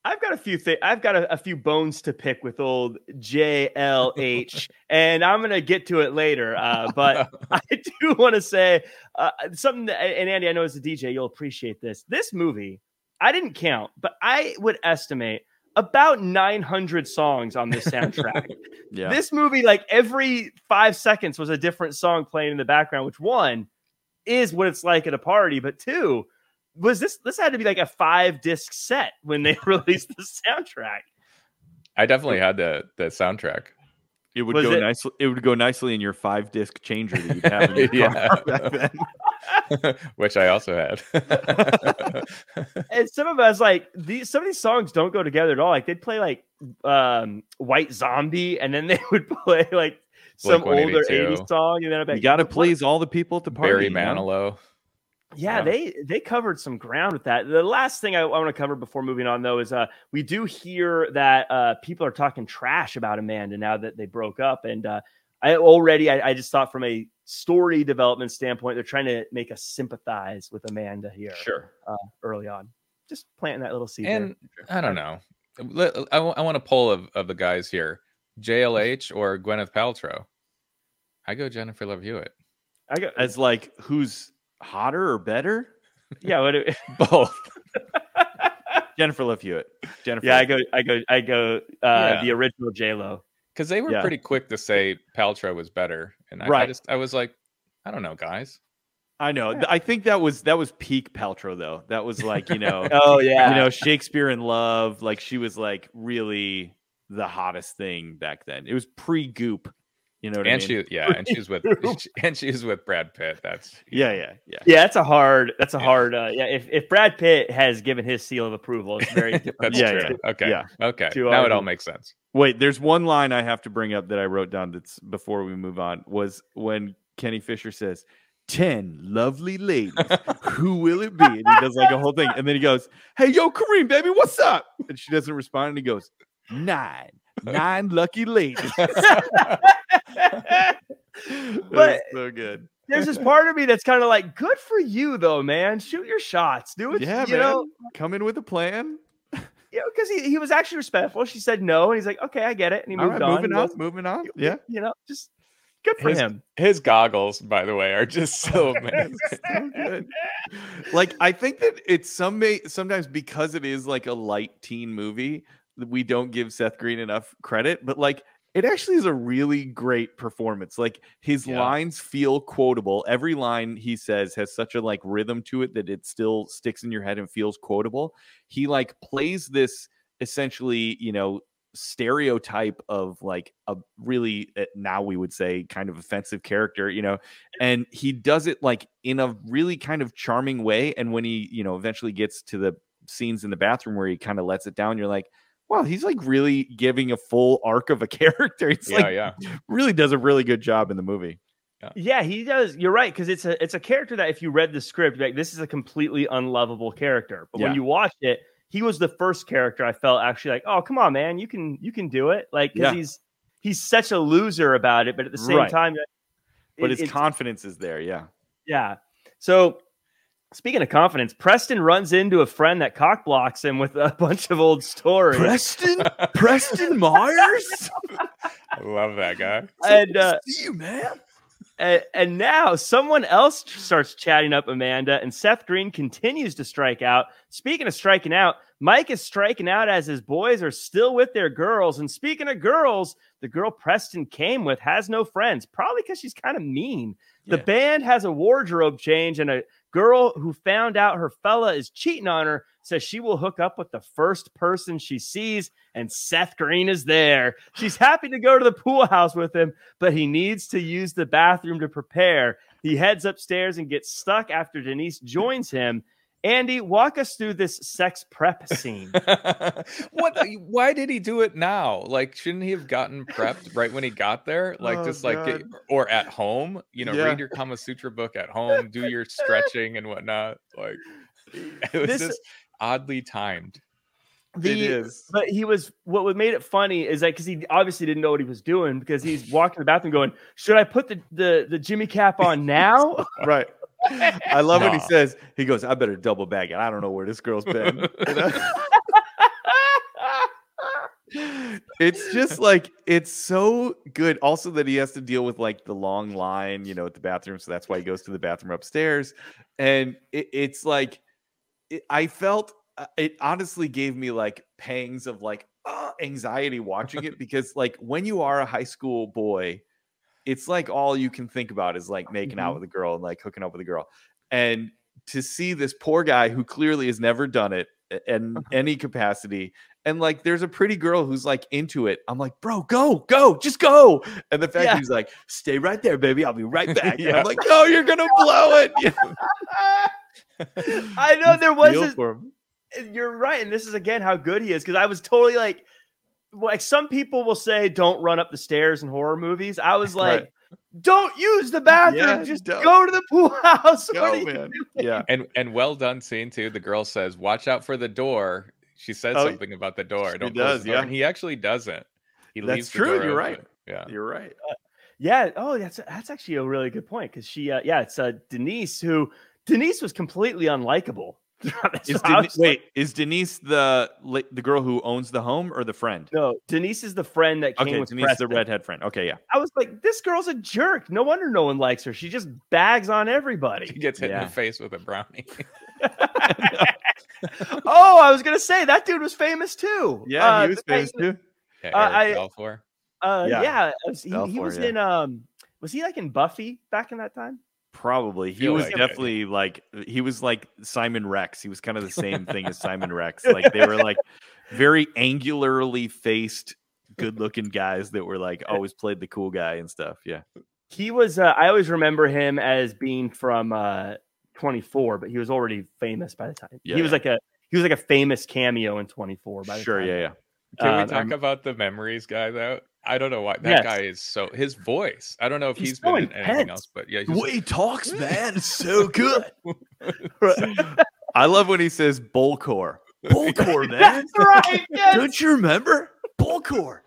I've got a few things. I've got a, a few bones to pick with old JLH, and I'm gonna get to it later. Uh, but I do want to say uh, something. That, and Andy, I know as a DJ, you'll appreciate this. This movie, I didn't count, but I would estimate about 900 songs on this soundtrack. yeah. This movie, like every five seconds, was a different song playing in the background. Which one is what it's like at a party, but two was this. This had to be like a five disc set when they released the soundtrack. I definitely had the the soundtrack. It would Was go it- nicely. It would go nicely in your five disc changer that you'd have in your Yeah. car back then. which I also had. And some of us like these. Some of these songs don't go together at all. Like they'd play like um, White Zombie, and then they would play like some older '80s song, and then I'd be You got to please all the people at the party. Barry you know? Manilow. Yeah, Yeah. they they covered some ground with that. The last thing I, want to cover before moving on, though, is uh, we do hear that uh, people are talking trash about Amanda now that they broke up, and uh, I already I, I just thought from a story development standpoint, they're trying to make us sympathize with Amanda here Sure. uh, early on, just planting that little seed. And there. I don't know. Let- I, want a poll of, of the guys here: JLH or Gwyneth Paltrow. I go Jennifer Love Hewitt. I go As like who's hotter or better? yeah, what do- Both. Jennifer Love Hewitt. Jennifer. yeah, I go I go I go uh, Yeah. the original J Lo. Because they were Yeah. pretty quick to say Paltrow was better, and I, I Right. just I was like, I don't know, guys. I know. I think that was that was peak Paltrow though. That was like you know, Oh yeah, you know Shakespeare in Love. Like she was like really the hottest thing back then. It was pre Goop. You know what and I mean? she, yeah, and she's with and she's with Brad Pitt. That's yeah, yeah, yeah. Yeah, that's a hard. That's a hard. Uh, yeah, if, if Brad Pitt has given his seal of approval, it's very that's Yeah, true. Okay, yeah. okay. To Now it all makes sense. Wait, there's one line I have to bring up that I wrote down that's before we move on was when Kenny Fisher says, 10 lovely ladies. Who will it be? And he does like a whole thing. And then he goes, Hey, yo, Kareem, baby, what's up? And she doesn't respond. And he goes, Nine, nine lucky ladies. But- so good. There's this part of me that's kind of like, good for you though, man. Shoot your shots, do it. Yeah, you man. know, Come in with a plan. know, because he, he was actually respectful. She said no, and he's like, okay, I get it, and he All moved right, on. moving on, moving on. Yeah. you know, just good for His- him. His goggles, by the way, are just so amazing. so good. Like I think that it's some may sometimes because it is like a light teen movie, we don't give Seth Green enough credit, but like it actually is a really great performance. Like his Yeah. lines feel quotable. Every line he says has such a like rhythm to it that it still sticks in your head and feels quotable. He like plays this essentially, you know, stereotype of like a really uh, now we would say kind of offensive character, you know, and he does it like in a really kind of charming way and when he, you know, eventually gets to the scenes in the bathroom where he kind of lets it down, you're like, wow, he's like really giving a full arc of a character. It's yeah, like yeah. really does a really good job in the movie. Yeah, he does. You're right because it's a it's a character that if you read the script, like this is a completely unlovable character. But when you watch it, he was the first character I felt actually like, oh come on, man, you can you can do it. Like because Yeah. he's he's such a loser about it, but at the same Right. time, But his it's- confidence is there, yeah. yeah. So speaking of confidence, Preston runs into a friend that cock blocks him with a bunch of old stories. Preston Preston Myers? I love that guy. and uh, see you, man. and, and now someone else starts chatting up Amanda, and Seth Green continues to strike out. Speaking of striking out, Mike is striking out as his boys are still with their girls. And speaking of girls, the girl Preston came with has no friends, probably because she's kind of mean. The Yeah. band has a wardrobe change, and a girl who found out her fella is cheating on her says she will hook up with the first person she sees, and Seth Green is there. She's happy to go to the pool house with him, but he needs to use the bathroom to prepare. He heads upstairs and gets stuck after Denise joins him. Andy, walk us through this sex prep scene. what? Why did he do it now? Like, shouldn't he have gotten prepped right when he got there? Like, Oh, just like, get, eh, or at home? You know, Yeah. read your Kama Sutra book at home, do your stretching and whatnot. Like, it was This- just oddly timed. The, it is. But he was what would made it funny is that because he obviously didn't know what he was doing because he's walking in the bathroom going, Should I put the, the, the Jimmy cap on now? right. I love when he says, he goes, I better double bag it. I don't know where this girl's been. It's just like it's so good. Also, that he has to deal with like the long line, you know, at the bathroom. So that's why he goes to the bathroom upstairs. And it, it's like it, I felt uh, it honestly gave me like pangs of like uh, anxiety watching it because like when you are a high school boy, it's like all you can think about is like making out Mhm. with a girl and like hooking up with a girl. And to see this poor guy who clearly has never done it in any capacity and like there's a pretty girl who's like into it i'm like bro go go just go and the fact Yeah. he's like stay right there baby i'll be right back Yeah. i'm like no you're gonna blow it I know there was Feel this, for him. you're right, and this is again how good he is because I was totally like, like some people will say, "Don't run up the stairs in horror movies." I was like, Right. "Don't use the bathroom, Yeah, just don't. go to the pool house." What Go, man. yeah And and well done scene too. The girl says, "Watch out for the door." She says Oh, something about the door. she Don't close does, the door. yeah. And he actually doesn't. He That's leaves the true, you're right. Yeah. you're right Yeah. Oh, that's that's actually a really good point because she, uh, yeah, it's uh, Denise who Denise was completely unlikable. Throughout this. is I Denise, like, wait is denise the the girl who owns the home or the friend no, Denise is the friend that came okay with denise is the redhead friend okay yeah I was like, this girl's a jerk. No wonder no one likes her. She just bags on everybody. She gets hit in the face with a brownie. oh, I was gonna say that dude was famous too. yeah Uh, he was the guy- famous too Yeah, Uh, Eric I- Uh, Yeah. yeah, he, he was yeah. in. Um, was he like in Buffy back in that time? Probably. He Feel was like it. definitely like he was like Simon Rex. He was kind of the same thing as Simon Rex. Like they were like very angularly faced, good looking guys that were like always played the cool guy and stuff. Yeah. He was. Uh, I always remember him as being from uh, 24, but he was already famous by the time. Yeah, he was like a he was like a famous cameo in 24. By the Sure, time. yeah, yeah. Can Um, we talk I'm- about the memories guy though? I don't know why that Yes. guy is so his voice. I don't know if He's he's so been in anything else, but yeah, he's he talks, man, is so good. I love when he says bullcore. Bullcore, man. That's right. Yes. Don't you remember? Bullcore.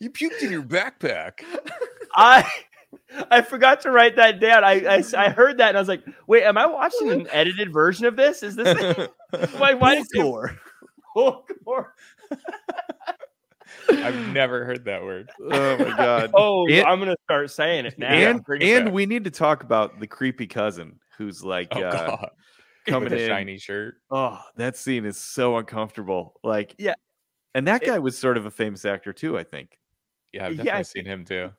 you puked in your backpack. I I forgot to write that down. I, I I heard that and I was like, wait, am I watching an edited version of this? Is this why why did you Bullcore. Bullcore? I've never heard that word. Oh my god. Oh, And- I'm gonna start saying it now. and bring it and back. we need to talk about the creepy cousin who's like Oh uh, coming With a in. shiny shirt. Oh, that scene is so uncomfortable. Like, Yeah. and that It- guy was sort of a famous actor too. I think. Yeah, I've definitely I seen him too.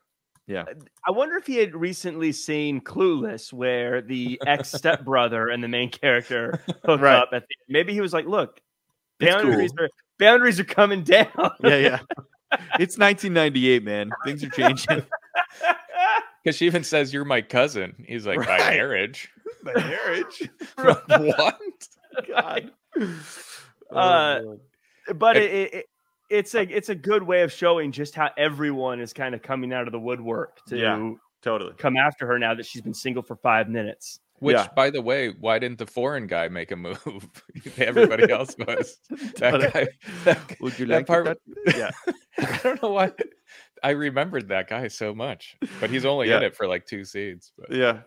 Yeah. I wonder if he had recently seen Clueless, where the ex stepbrother and the main character hook Right. up at the maybe he was like, look, It's boundaries cool. are boundaries are coming down. Yeah, yeah. it's 1998, man. Things are changing. Because she even says you're my cousin. He's like, by Right. marriage. By marriage. what? God. Uh, Oh, but And- it, it, it it's a it's a good way of showing just how everyone is kind of coming out of the woodwork to Yeah. totally. come after her now that she's been single for five minutes. Which, Yeah. by the way, why didn't the foreign guy make a move? Everybody else was. That guy. That, Would you that like part- that? Yeah. I don't know why. I remembered that guy so much, but he's only in it for like two scenes. But Yeah.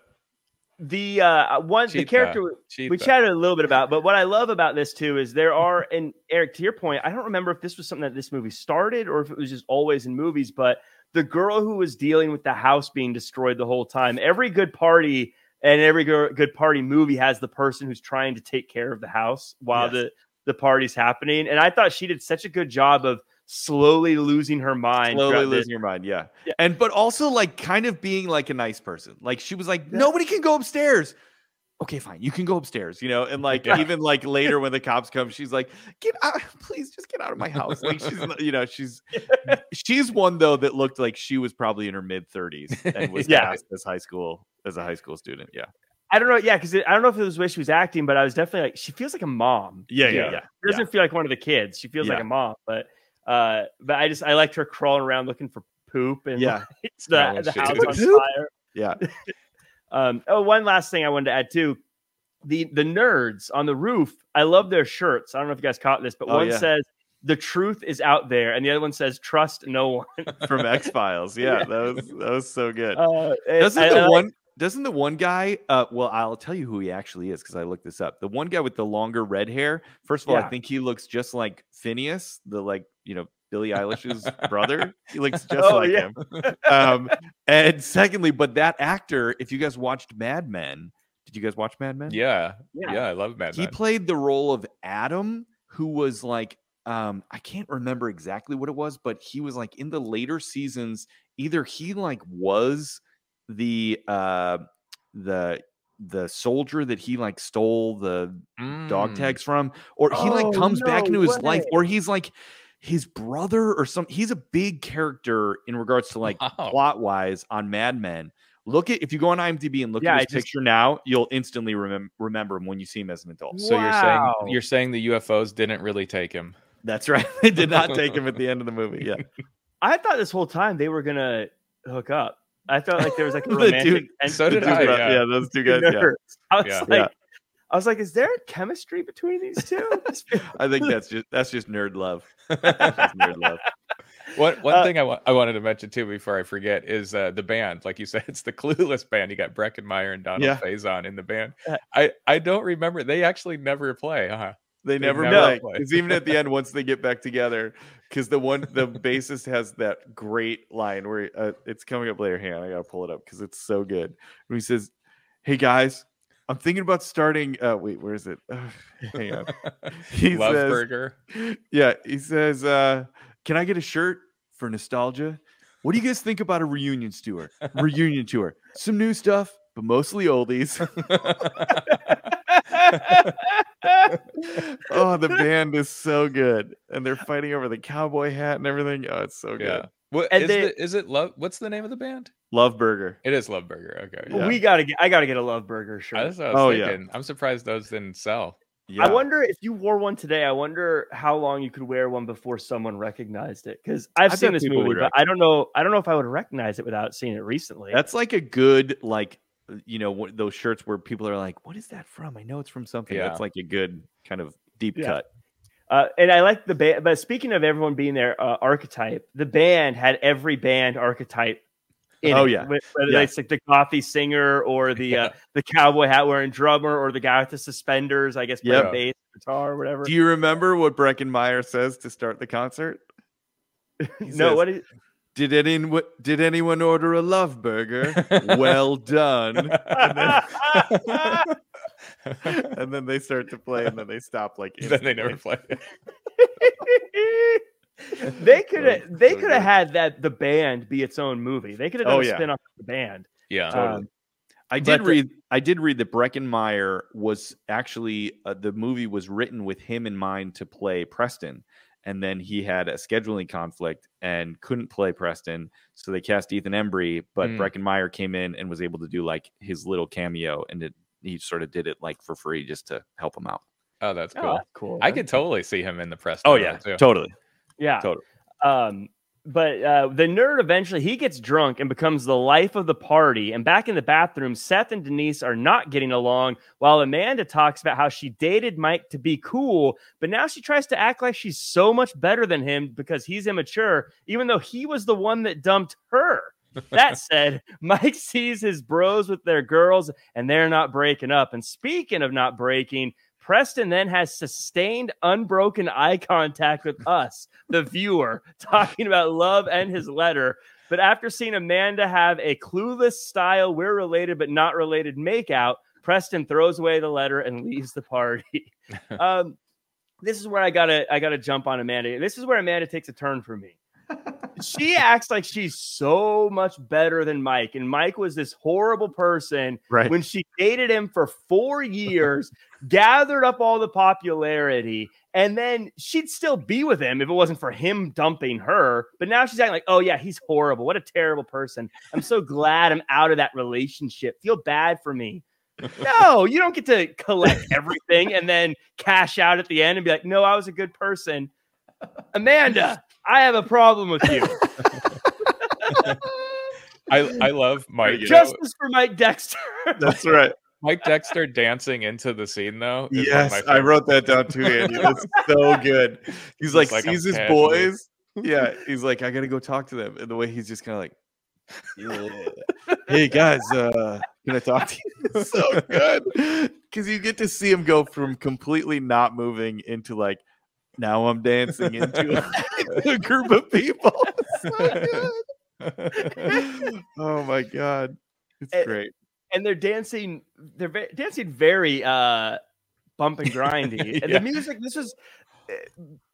The uh one the character Cheetah. we chatted a little bit about, but what I love about this too is there are, and Eric, to your point, I don't remember if this was something that this movie started or if it was just always in movies, but the girl who was dealing with the house being destroyed the whole time, every good party and every good party movie has the person who's trying to take care of the house while Yes. the, the party's happening. And I thought she did such a good job of slowly losing her mind. Slowly losing her mind. Yeah. Yeah. And but also like kind of being like a nice person. Like she was like, Yeah. nobody can go upstairs. Okay, fine. You can go upstairs, you know, and like Yeah. even like later when the cops come, she's like, "Get out, please, just get out of my house." Like she's, you know, she's she's one though that looked like she was probably in her mid thirties and was Yeah. as high school as a high school student. Yeah, I don't know. Yeah, because I don't know if it was the way she was acting, but I was definitely like, she feels like a mom. Yeah, yeah, Yeah. yeah. She doesn't feel like one of the kids. She feels like a mom, but uh, but I just I liked her crawling around looking for poop and Yeah. it's the, Smelling the house on Poop? fire. Yeah. Um, oh, one last thing I wanted to add too. The the nerds on the roof, I love their shirts. I don't know if you guys caught this, but Oh, one yeah. says the truth is out there, and the other one says trust no one. From X Files. Yeah, Yeah. that was that was so good. Uh, and Doesn't I- the I one doesn't the one guy uh well I'll tell you who he actually is because I looked this up. The one guy with the longer red hair, first of all, I think he looks just like Finneas, the like, you know, Billie Eilish's brother. He looks just Oh, like yeah. him. Um and secondly, but that actor, if you guys watched Mad Men, did you guys watch Mad Men? Yeah, Yeah. yeah, I love Mad men he played the role of Adam, who was like, um, I can't remember exactly what it was, but he was like in the later seasons, either he like was the uh the the soldier that he like stole the dog Mm. tags from, or he like Oh, comes back no into his life, or he's like his brother or some he's a big character in regards to like Wow. plot wise on Mad Men. Look at if you go on IMDb and look Yeah, at I his just- picture now, you'll instantly remem- remember him when you see him as an adult. So you're saying you're saying the UFOs didn't really take him? That's right. They did not take him at the end of the movie. Yeah. I thought this whole time they were gonna hook up. I felt like there was like a The romantic. dude- and so did two I, bro- yeah. those two guys. Yeah. I was Yeah. like, Yeah. I was like, is there chemistry between these two? I think that's just that's just nerd love. That's just nerd love. One one Uh, thing I wa- I wanted to mention too before I forget is uh, the band. Like you said, it's the Clueless band. You got Breckin Meyer and Donald Yeah. Faison in the band. Uh, I I don't remember. They actually never play, huh? They They never never play. It's even at the end once they get back together, because the one the bassist has that great line where uh, it's coming up later. Hang on, I gotta pull it up because it's so good. When he says, "Hey guys, I'm thinking about starting." Uh, wait, where is it? hang on. He Love says, Burger. Yeah, he says, uh, "Can I get a shirt for nostalgia?" What do you guys think about a reunion tour? Reunion tour, some new stuff, but mostly oldies. oh, the band is so good, and they're fighting over the cowboy hat and everything. Oh, it's so good. yeah. What And is they- the, is it love? What's the name of the band? Love Burger. It is Love Burger. Okay. Yeah. We gotta get. I gotta get a Love Burger shirt. That's what I was Oh, yeah. thinking. I'm surprised those didn't sell. Yeah. I wonder if you wore one today. I wonder how long you could wear one before someone recognized it. Because I've I seen this movie, but I don't know. I don't know if I would recognize it without seeing it recently. That's like a good like you know those shirts where people are like, "What is that from?" I know it's from something. Yeah. That's like a good kind of deep Yeah. cut. Uh, and I like the band. But speaking of everyone being their uh, archetype, the band had every band archetype. In Oh, it, yeah. whether Yeah. it's like the coffee singer or the uh, the cowboy hat wearing drummer or the guy with the suspenders. I guess playing Yeah. bass, guitar, or whatever. Do you remember what Breckin Meyer says to start the concert? No, says, what is Did anyone did anyone order a love burger? well done. And then, and then they start to play, and then they stop like then they never play. they could have So- they so could have had that the band be its own movie. They could have done Oh, a yeah. spin off of the band. Yeah. Um, I did the- read. I did read that Breckin Meyer was actually uh, the movie was written with him in mind to play Preston, and then he had a scheduling conflict and couldn't play Preston, so they cast Ethan Embry. But Hmm. Breckin Meyer came in and was able to do like his little cameo, and it, he sort of did it like for free just to help him out. oh, that's oh, cool. that's cool. I could totally see him in the Preston. Oh yeah, too. totally. yeah. totally. Um, but uh, the nerd eventually he gets drunk and becomes the life of the party. And back in the bathroom, Seth and Denise are not getting along. While Amanda talks about how she dated Mike to be cool, but now she tries to act like she's so much better than him because he's immature, even though he was the one that dumped her. That said, Mike sees his bros with their girls and they're not breaking up. And speaking of not breaking, Preston then has sustained, unbroken eye contact with us, the viewer, talking about love and his letter. But after seeing Amanda have a clueless style, we're related but not related makeout, Preston throws away the letter and leaves the party. um, this is where I gotta I gotta jump on Amanda. This is where Amanda takes a turn for me. She acts like she's so much better than Mike, and Mike was this horrible person Right. when she dated him for four years, gathered up all the popularity, and then she'd still be with him if it wasn't for him dumping her. But now she's acting like, oh, yeah, he's horrible. What a terrible person. I'm so glad I'm out of that relationship. Feel bad for me. No, you don't get to collect everything and then cash out at the end and be like, "No, I was a good person." Amanda, I have a problem with you. I I love Mike. Justice for Mike Dexter. That's right. Mike Dexter dancing into the scene though. is one of Yes, I wrote that down too, Andy. That's so good. He's like, like, sees his boys. Yeah, he's like, I gotta go talk to them. And the way he's just kind of like, yeah. hey guys, uh, can I talk to you? It's so good because you get to see him go from completely not moving into like, now I'm dancing into a, a group of people. So good. oh my god, it's Eh, great. and they're dancing they're ve- dancing very uh bump and grindy and Yeah. the music this was uh,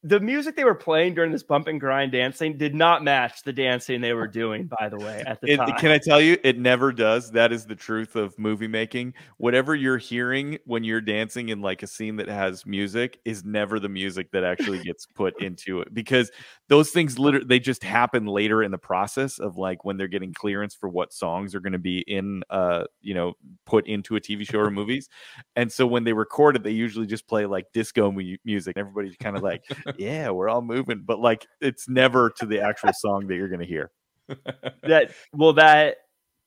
the music they were playing during this bump and grind dancing did not match the dancing they were doing by the way at the It, time can I tell you, it never does. That is the truth of movie making. Whatever you're hearing when you're dancing in like a scene that has music is never the music that actually gets put into it because those things literally they just happen later in the process of like when they're getting clearance for what songs are going to be in uh you know put into a TV show or movies. And so when they record it, they usually just play like disco mu- music. Everybody's kind of like, yeah, we're all moving, but like it's never to the actual song that you're going to hear. that well that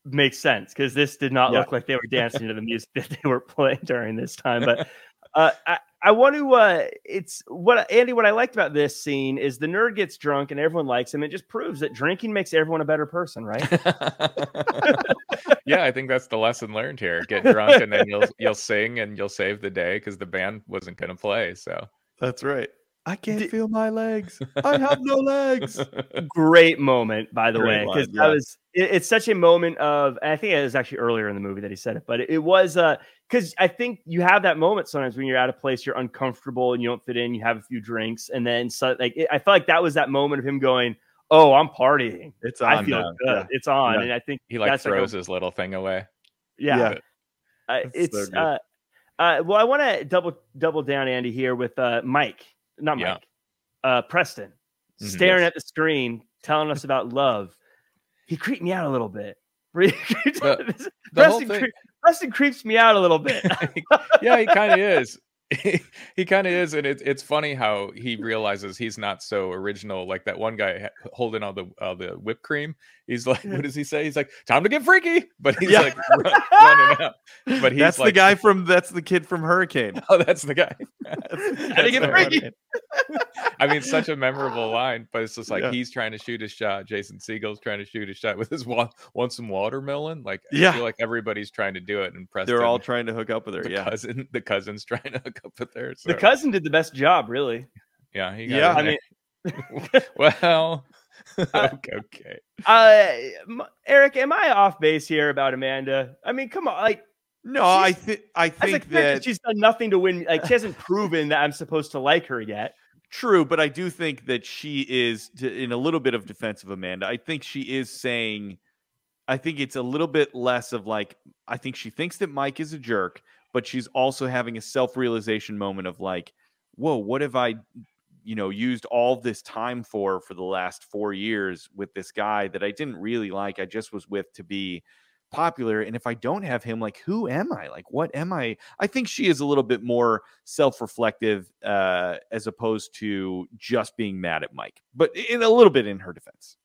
makes sense because this did not Yeah. look like they were dancing to the music that they were playing during this time but uh I, I want to uh it's what Andy what I liked about this scene is the nerd gets drunk and everyone likes him it just proves that drinking makes everyone a better person right yeah, I think that's the lesson learned here. Get drunk and then you'll you'll sing and you'll save the day because the band wasn't going to play. So That's right. I can't Di- feel my legs. I have no legs. great moment by the Great way because line, that was it, it's such a moment of and i think it was actually earlier in the movie that he said it but it, it was uh because i think you have that moment sometimes when you're at a place you're uncomfortable and you don't fit in you have a few drinks and then so like it, i felt like that was that moment of him going oh i'm partying It's on i feel now. good Yeah. it's on Yeah. and i think he like That's like a- throws his little thing away. yeah, Yeah. Uh, That's so it's uh uh well i want to double double down andy here with uh mike not Yeah. mike uh preston Mhm. staring Yes. at the screen telling us about love he creeped me out a little bit The- The Preston, thing, cre- Preston creeps me out a little bit. yeah, he kind of is. he kind of is, and it's it's funny how he realizes he's not so original. Like that one guy holding all the uh, the whipped cream. He's like, what does he say? He's like, "Time to get freaky," but he's Yeah. like run, running out. But he's that's the guy from that's the kid from Hurricane. Oh, that's the guy. to get so freaky. I mean, such a memorable line, but it's just like Yeah. he's trying to shoot his shot. Jason Segel's trying to shoot his shot with his wa- want some watermelon. Like, Yeah. I feel like everybody's trying to do it, and Preston, They're all trying to hook up with her. the Yeah. cousin, the cousin's trying to hook up with her. So, the cousin did the best job, really. yeah, he got Yeah. I mean, well, okay, okay. uh, Eric, am I off base here about Amanda? I mean, come on, like No, I think I think that she's done nothing to win. Like she hasn't proven that I'm supposed to like her yet. True, but I do think that she is to, in a little bit of defense of Amanda. I think she is saying, I think it's a little bit less of like, I think she thinks that Mike is a jerk, but she's also having a self realization moment of like, whoa, what have I, you know, used all this time for for the last four years with this guy that I didn't really like? I just was with to be popular. And if I don't have him, like, who am I? Like, what am I? I think she is a little bit more self-reflective uh, as opposed to just being mad at Mike, but in a little bit in her defense.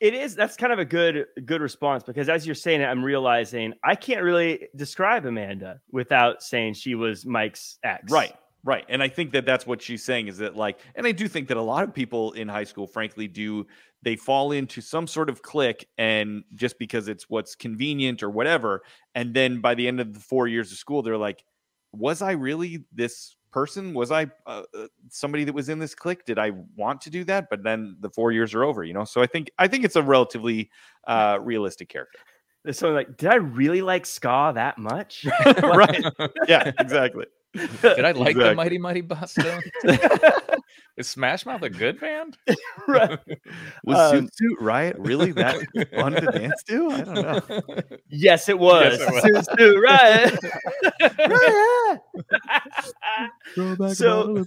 It is that's kind of a good good response because as you're saying it, I'm realizing I can't really describe Amanda without saying she was Mike's ex. Right. Right. And I think that that's what she's saying is that, like, and I do think that a lot of people in high school, frankly, do they fall into some sort of clique and just because it's what's convenient or whatever. And then by the end of the four years of school, they're like, was I really this person? Was I uh, uh, somebody that was in this clique? Did I want to do that? But then the four years are over, you know? So I think, I think it's a relatively uh, realistic character. There's someone like, did I really like ska that much? right. Yeah, exactly. Did I like the Mighty Mighty Bosstones? Is Smash Mouth a good band? Right. Was Um, Zoot Suit Riot really that fun to dance to? I don't know. Yes, it was. Yes, it was. Suits do, right. So-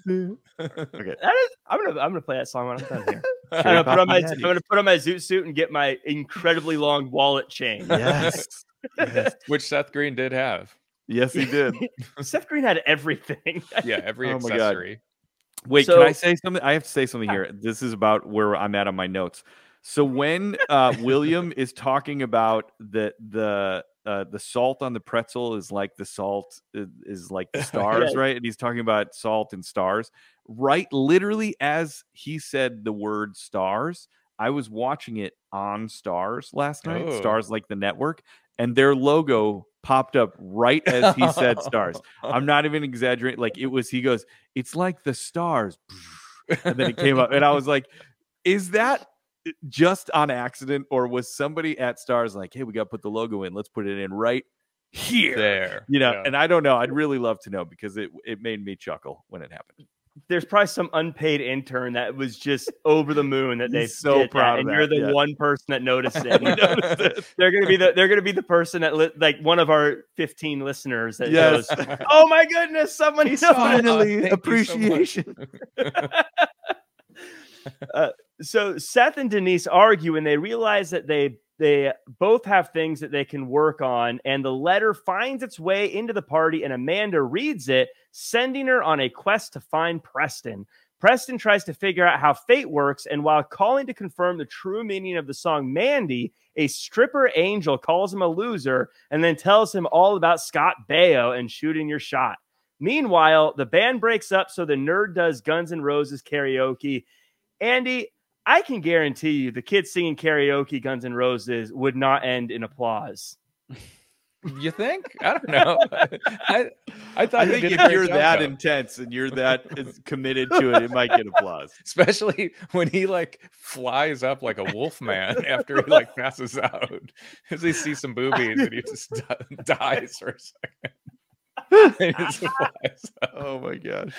okay. That is, I'm gonna I'm gonna play that song when I'm done here. I'm gonna put on my I'm gonna put on my zoot suit and get my incredibly long wallet chain. Yes. yes. Which Seth Green did have. Yes, he did. Seth Green had everything. Yeah, every Oh my accessory. Wait, So- can I say something? I have to say something here. This is about where I'm at on my notes. So when uh, William is talking about the the uh, the salt on the pretzel is like the salt is, is like the stars, Yeah. right? And he's talking about salt and stars. Right, literally as he said the word stars, I was watching it on Starz last night. Oh. Starz like the network, and their logo popped up right as he said stars. I'm not even exaggerating. Like it was, he goes, it's like the stars. And then it came up, and I was like, is that eh, just on accident, or was somebody at Starz like, hey, we got to put the logo in, let's put it in right here? there. You know, Yeah. and I don't know. I'd really love to know because it it made me chuckle when it happened. There's probably some unpaid intern that was just over the moon that they He's so did that, proud of and that, you're the yeah. one person that noticed it. Noticed it. they're gonna be the they're gonna be the person that li- like one of our 15 listeners that Yes. goes, "Oh my goodness, someone He's noticed." finally- Finally, Thank so much. appreciation. Uh, so Seth and Denise argue and they realize that they they both have things that they can work on and the letter finds its way into the party and Amanda reads it sending her on a quest to find Preston. Preston tries to figure out how fate works and while calling to confirm the true meaning of the song Mandy, a stripper angel calls him a loser and then tells him all about Scott Baio and shooting your shot. Meanwhile, the band breaks up so the nerd does Guns N' Roses karaoke Andy, I can guarantee you the kids singing karaoke Guns N' Roses would not end in applause. You think? I don't know. I, I thought I think if you're that though. intense and you're that committed to it, it might get applause. especially when he like flies up like a wolf man after he like passes out as he sees some boobies and he just dies for a second. Oh my gosh.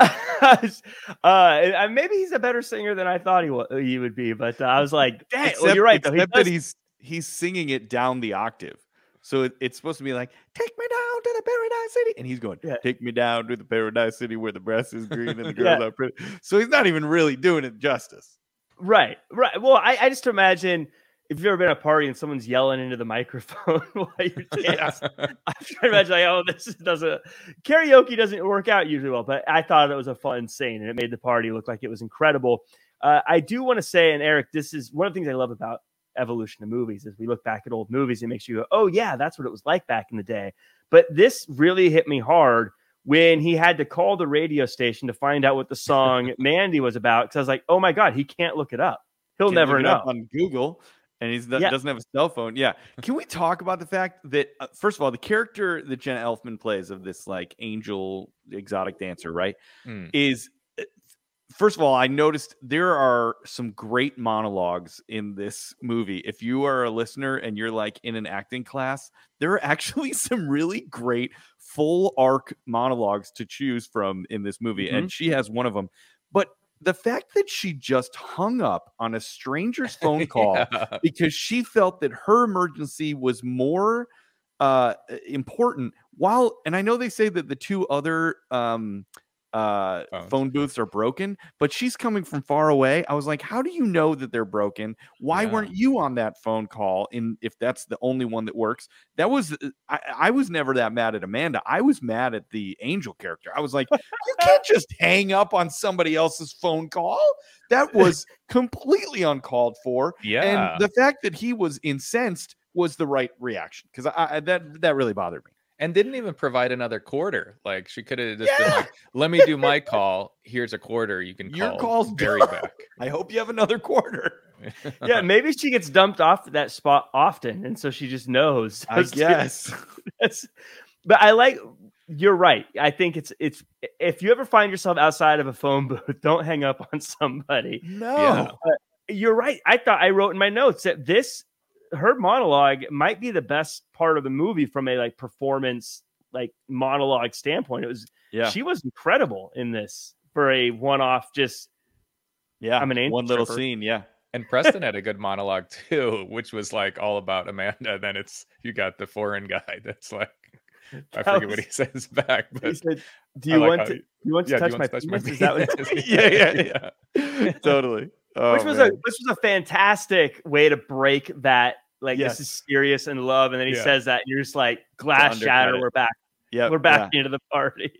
uh, and maybe he's a better singer than I thought he, wa- he would be, but uh, I was like, dang, well, you're right. Though. He Except that he's he's singing it down the octave. So it, it's supposed to be like, take me down to the paradise city. And he's going, Yeah. take me down to the paradise city where the grass is green and the Yeah. girls are pretty. So he's not even really doing it justice. right, right. Well, I, I just imagine if you've ever been at a party and someone's yelling into the microphone while you're dancing. I'm trying to imagine like, oh, this doesn't karaoke doesn't work out usually well, but I thought it was a fun scene and it made the party look like it was incredible. Uh, I do want to say, and Eric, this is one of the things I love about evolution of movies is we look back at old movies, it makes you go, oh yeah, that's what it was like back in the day. But this really hit me hard when he had to call the radio station to find out what the song Mandy was about. Because I was like, oh my god, he can't look it up. He'll Can't never know. on Google, and he Yeah. doesn't have a cell phone. Yeah. Can we talk about the fact that uh, first of all, the character that Jenna Elfman plays of this like angel exotic dancer, right, Hmm. is uh, first of all, I noticed there are some great monologues in this movie. If you are a listener and you're like in an acting class, there are actually some really great full arc monologues to choose from in this movie, and she has one of them. But the fact that she just hung up on a stranger's phone call Yeah. because she felt that her emergency was more uh important while and i know they say that the two other um uh Phones. phone booths are broken but she's coming from far away i was like how do you know that they're broken why Yeah. weren't you on that phone call in if that's the only one that works that was uh, I, I was never that mad at amanda i was mad at the angel character i was like you can't just hang up on somebody else's phone call that was completely uncalled for Yeah. and the fact that he was incensed was the right reaction because I, I that that really bothered me. And didn't even provide another quarter. Like she could have just been like, "Let me do my call. Here's a quarter. You can Your call call's done." back." I hope you have another quarter. yeah, maybe she gets dumped off that spot often, and so she just knows. I guess. But I like. You're right. I think it's it's if you ever find yourself outside of a phone booth, don't hang up on somebody. No. Yeah. You're right. I thought I wrote in my notes that this her monologue might be the best part of the movie from a like performance like monologue standpoint. It was Yeah. she was incredible in this for a one-off just yeah. I'm an angel one little stripper. scene. Yeah. And Preston had a good monologue too, which was like all about Amanda. Then it's you got the foreign guy that's like I That forget what he says back, he but said, "Do you like want how to he- you want to yeah, do touch you my want to touch my penis?" Is that what- yeah. Yeah. Yeah. totally. Oh, which was man. a which was a fantastic way to break that like Yes. this is serious and love and then he Yeah. says that and you're just like glass shatter we're back Yeah, we're back into the party.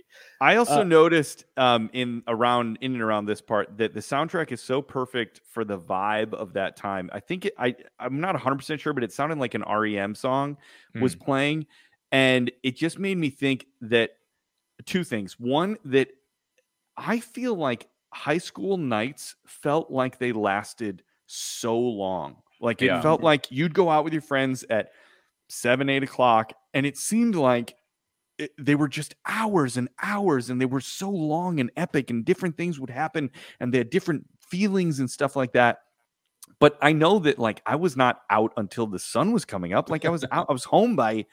I also Uh, noticed um, in around in and around this part that the soundtrack is so perfect for the vibe of that time. I think it, I I'm not 100 percent sure, but it sounded like an REM song was Hmm. playing, and it just made me think that two things. One that I feel like high school nights felt like they lasted so long. Like it Yeah. felt like you'd go out with your friends at seven, eight o'clock, and it seemed like it, they were just hours and hours, and they were so long and epic, and different things would happen, and they had different feelings and stuff like that. But I know that like I was not out until the sun was coming up. Like I was out, I was home by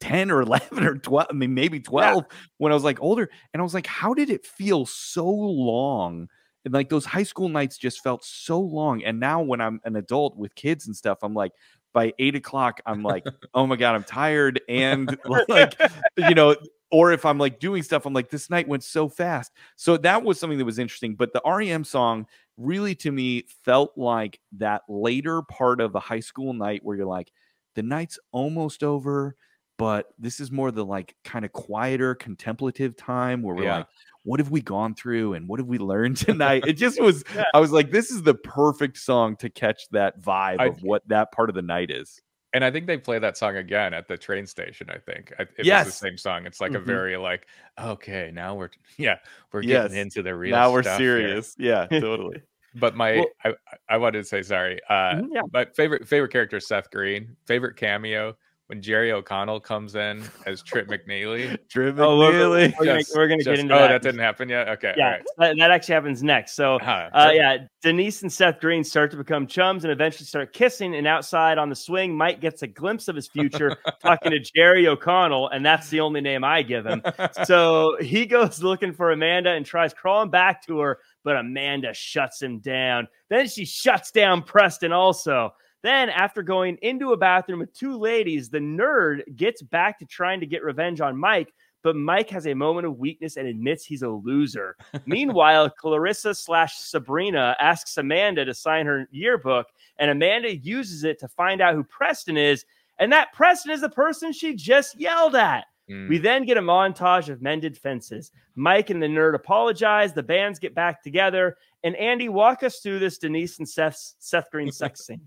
10 or 11 or 12 i mean maybe 12 when i was like older and i was like how did it feel so long? And like those high school nights just felt so long and now when i'm an adult with kids and stuff i'm like by eight o'clock i'm like oh my god i'm tired and like you know or if i'm like doing stuff i'm like this night went so fast. So that was something that was interesting but the rem song really to me felt like that later part of a high school night where you're like the night's almost over but this is more the like kind of quieter contemplative time where we're Yeah. like what have we gone through and what have we learned tonight it just was Yeah. i was like this is the perfect song to catch that vibe I- of what that part of the night is And I think they play that song again at the train station. I think I- if it's Yes. the same song. It's like Mhm. a very like, okay, now we're yeah, we're Yes. getting into the real. now we're stuff here." serious yeah totally But my, Well- I, I wanted to say sorry. Uh, Mhm, yeah. my favorite favorite character is Seth Green. Favorite cameo when Jerry O'Connell comes in as Trip McNeely. driven Oh, we're, we're gonna, we're gonna just- get into oh, that. that. didn't happen yet. Okay, yeah, all right. that, that actually happens next. So Ah, Uh, yeah, Denise and Seth Green start to become chums and eventually start kissing. And outside on the swing, Mike gets a glimpse of his future talking to Jerry O'Connell, and that's the only name I give him. So he goes looking for Amanda and tries crawling back to her, but Amanda shuts him down. Then she shuts down Preston also. Then, after going into a bathroom with two ladies, the nerd gets back to trying to get revenge on Mike, but Mike has a moment of weakness and admits he's a loser. Meanwhile, Clarissa slash Sabrina asks Amanda to sign her yearbook, and Amanda uses it to find out who Preston is. And that Preston is the person she just yelled at. Mm. We then get a montage of mended fences. Mike and the nerd apologize. The bands get back together. And Andy, walk us through this Denise and Seth, Seth Green sex scene.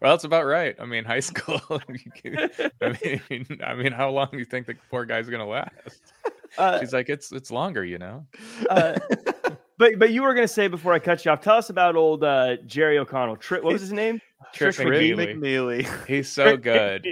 well, it's about right. I mean, high school. I mean, I mean, how long do you think the poor guy's gonna last? Uh, She's like, it's it's longer, you know. uh, but but you were going to say before I cut you off, tell us about old uh, Jerry O'Connell. Tri- what was his name? Trip Trick McNeely. McNeely. He's so good.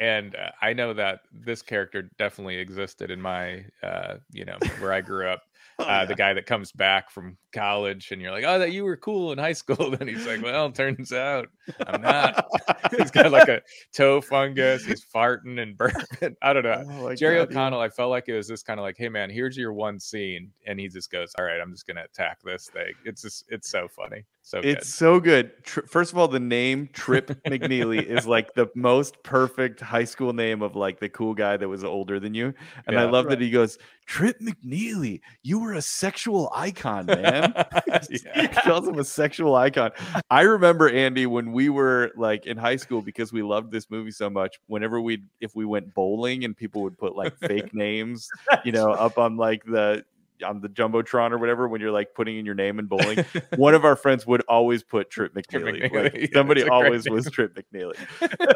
and uh, I know that this character definitely existed in my, uh, you know, where I grew up. Oh, uh, yeah. The guy that comes back from college, and you're like, "Oh, that you were cool in high school." Then he's like, "Well, turns out I'm not." he's got like a toe fungus. He's farting and burping. I don't know. Oh Jerry God, yeah. O'Connell, I felt like it was this kind of like, "Hey, man, here's your one scene," and he just goes, "All right, I'm just gonna attack this thing." It's just, it's so funny, so It's so good. Tri- First of all, the name Trip McNeely is like the most perfect high school name of like the cool guy that was older than you. And I Yeah. love that he goes, Trip McNeely, you were a sexual icon, man. He yeah. calls him a sexual icon. I remember Andy when we were like in high school because we loved this movie so much. Whenever we if we went bowling and people would put like fake names, you know, up on like the on the jumbotron or whatever when you're like putting in your name and bowling. One of our friends would always put Trip Trip McNeely. McNeely. Like, somebody great always was Trip McNeely.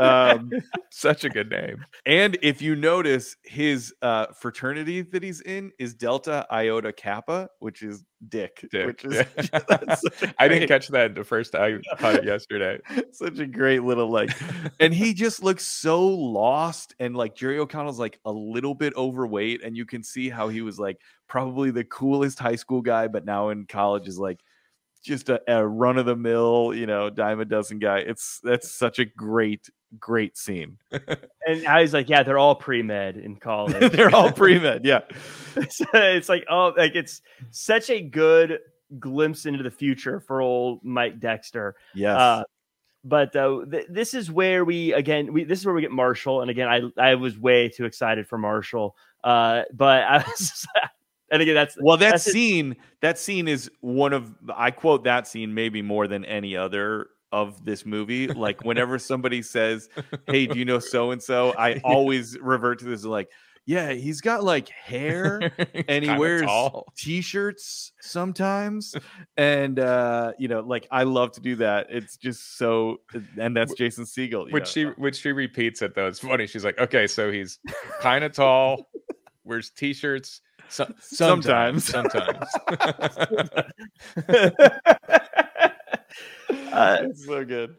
Um, Such a good name. and if you notice, his uh, fraternity that he's in is Delta Iota Kappa, which is Dick. Dick, Which is yeah. a I didn't catch that the first time I caught it yesterday. such a great little like and he just looks so lost and like jerry o'connell's like a little bit overweight and you can see how he was like probably the coolest high school guy but now in college is like just a, a run-of-the-mill you know dime a dozen guy. It's that's such a great great scene. And now he's like, yeah, they're all pre med in college. they're all pre-med yeah. So it's like oh like it's such a good glimpse into the future for old mike dexter. Yes. Uh but uh, th- this is where we again we this is where we get marshall and again i i was way too excited for marshall uh but i was and again that's well that that's it. scene that scene is one of i quote that scene maybe more than any other of this movie like whenever somebody says hey do you know so and so i always revert to this like yeah, he's got like hair and he wears tall. t-shirts sometimes and uh you know like i love to do that it's just so and that's jason segel know. she when she repeats it though, it's funny. She's like, okay, so he's kind of tall, wears t-shirts. So, sometimes, sometimes. uh, it's so good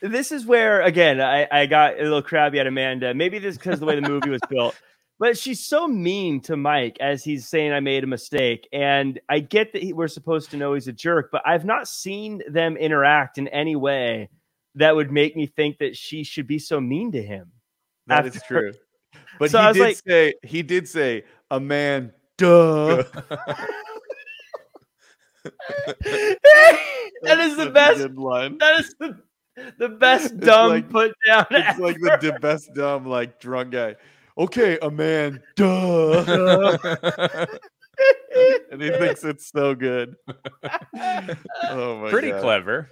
this is where again I, I got a little crabby at Amanda. Maybe this because the way the movie was built. But she's so mean to Mike as he's saying I made a mistake. And I get that he, we're supposed to know he's a jerk, but I've not seen them interact in any way that would make me think that she should be so mean to him. That is true but So I he did like- say he did say a man duh that is the That's such a best. line That is the, the best dumb like- put down. it's like the ever. d- best dumb like drunk guy okay a man duh and he thinks it's so good oh my Pretty God. clever.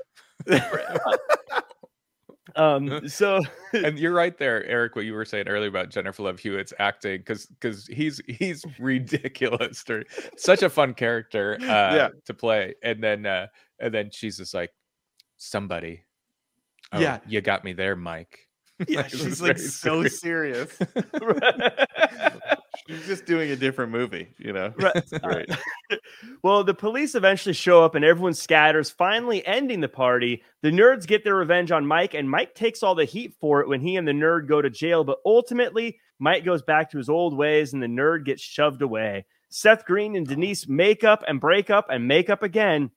Um. So and you're right there, Eric. What you were saying earlier about Jennifer Love Hewitt's acting, because because he's he's ridiculous. to- Such a fun character, uh, Yeah. to play. And then uh, and then she's just like, somebody. Oh, Yeah. you got me there, Mike. yeah she's like so serious. serious she's just doing a different movie you know Right. Great well, the police eventually show up and everyone scatters, finally ending the party. The nerds get their revenge on Mike, and Mike takes all the heat for it when he and the nerd go to jail. But ultimately, Mike goes back to his old ways and the nerd gets shoved away. Seth Green and Denise make up and break up and make up again.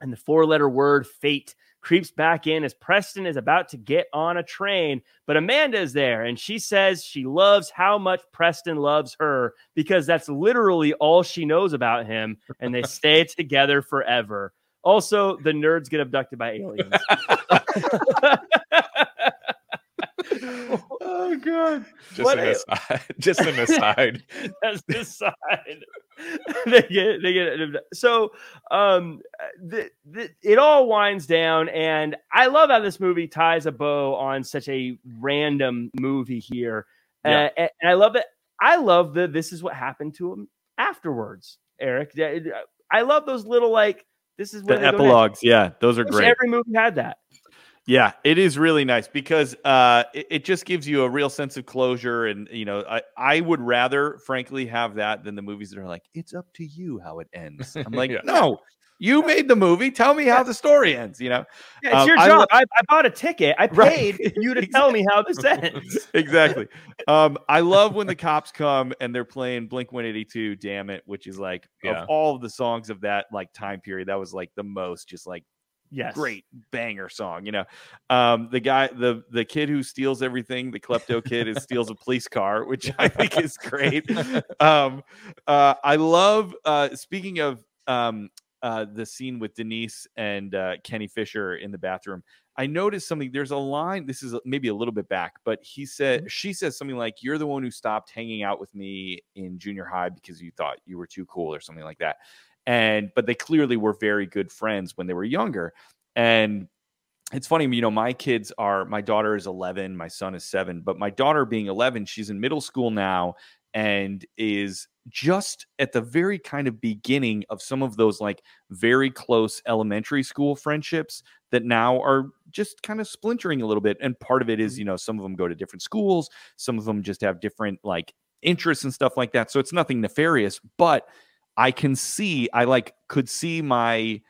And the four letter word fate creeps back in as Preston is about to get on a train. But Amanda is there and she says she loves how much Preston loves her because that's literally all she knows about him. And they stay together forever. Also, the nerds get abducted by aliens. oh god Just What an a- aside. Just an aside. That's the side. they get they get so um the, the, it all winds down and I love how this movie ties a bow on such a random movie here. Yeah. Uh, and, and I love it. I love the this is what happened to him afterwards, Eric. I love those little like this is the where they epilogues yeah those are great Every movie had that. Yeah, it is really nice because uh, it, it just gives you a real sense of closure, and you know, I I would rather, frankly, have that than the movies that are like, "It's up to you how it ends." I'm like, Yeah. no, you made the movie. Tell me how the story ends. You know, Yeah, it's Um, your I job. lo- I, I bought a ticket. I Right. paid you to tell me how this ends. exactly. Um, I love when the cops come and they're playing Blink 182, "Damn It," which is like Yeah. of all of the songs of that like time period, that was like the most just like Yes. great banger song you know? Um the guy the the kid who steals everything the klepto kid is steals a police car which i think is great. Um uh i love uh speaking of um uh the scene with denise and uh kenny fisher in the bathroom i noticed something there's a line this is maybe a little bit back but he said she says something like you're the one who stopped hanging out with me in junior high because you thought you were too cool or something like that and but they clearly were very good friends when they were younger. And it's funny you know my kids are my daughter is 11 my son is 7 but my daughter being 11 she's in middle school now and is just at the very kind of beginning of some of those like very close elementary school friendships that now are just kind of splintering a little bit. And part of it is mm-hmm. you know some of them go to different schools some of them just have different like interests and stuff like that. So it's nothing nefarious but I can see, I like could see my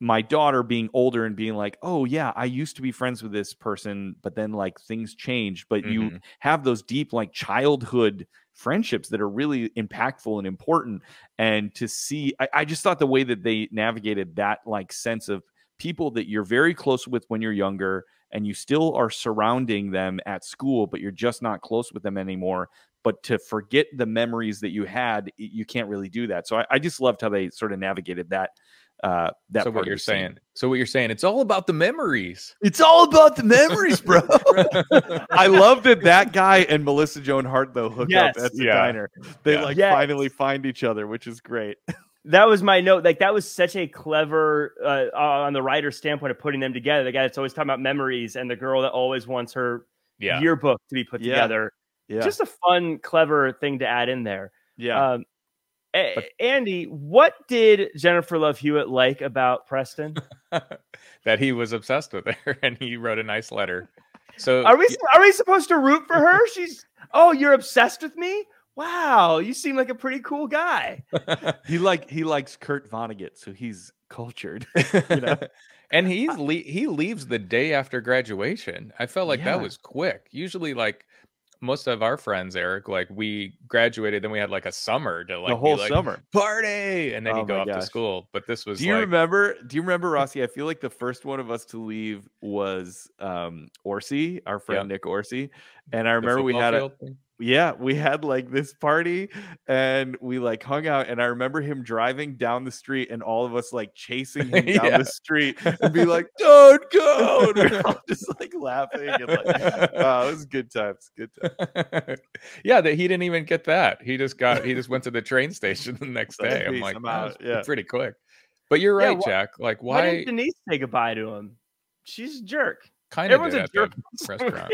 my daughter being older and being like, "Oh yeah, I used to be friends with this person, but then like things changed." But you Mhm. have those deep like childhood friendships that are really impactful and important. And to see, I, I just thought the way that they navigated that like sense of people that you're very close with when you're younger and you still are surrounding them at school, but you're just not close with them anymore but to forget the memories that you had, you can't really do that. So I, I just loved how they sort of navigated that. Uh, that so part what you're the scene. saying? So what you're saying? It's all about the memories. It's all about the memories, bro. I love that that guy and Melissa Joan Hart though hook Yes. up at the Yeah. diner. They Yeah. like Yes. finally find each other, which is great. That was my note. Like that was such a clever uh, on the writer's standpoint of putting them together. The guy that's always talking about memories and the girl that always wants her Yeah. yearbook to be put Yeah. together. Yeah. just a fun, clever thing to add in there. yeah. Um, But- Andy, what did Jennifer Love Hewitt like about Preston? that he was obsessed with her and he wrote a nice letter. So Are we are we supposed to root for her? She's oh, you're obsessed with me. Wow, you seem like a pretty cool guy. he like he likes Kurt Vonnegut, so he's cultured. you know? and he's le- he leaves the day after graduation. I felt like Yeah. that was quick. Usually, like most of our friends, Eric, like we graduated, then we had like a summer to like the whole like, summer. party, and then Oh you go off to school. But this was Do you like, remember? Do you remember Rossi? I feel like the first one of us to leave was um Orsi, our friend Nick Orsi, and I remember we had a thing? Yeah, we had like this party and we like hung out and I remember him driving down the street and all of us like chasing him down Yeah. the street and be like, "Don't go!" And we're all just like laughing and like, "Oh, it was good times, good times." yeah, that he didn't even get that. He just got he just went to the train station the next day. I'm like, out." Yeah. pretty quick. But you're Yeah, right, wh- Jack. Like, Why, why? didn't Denise say goodbye to him? She's a jerk. Kind of Everyone's a at jerk. restaurant.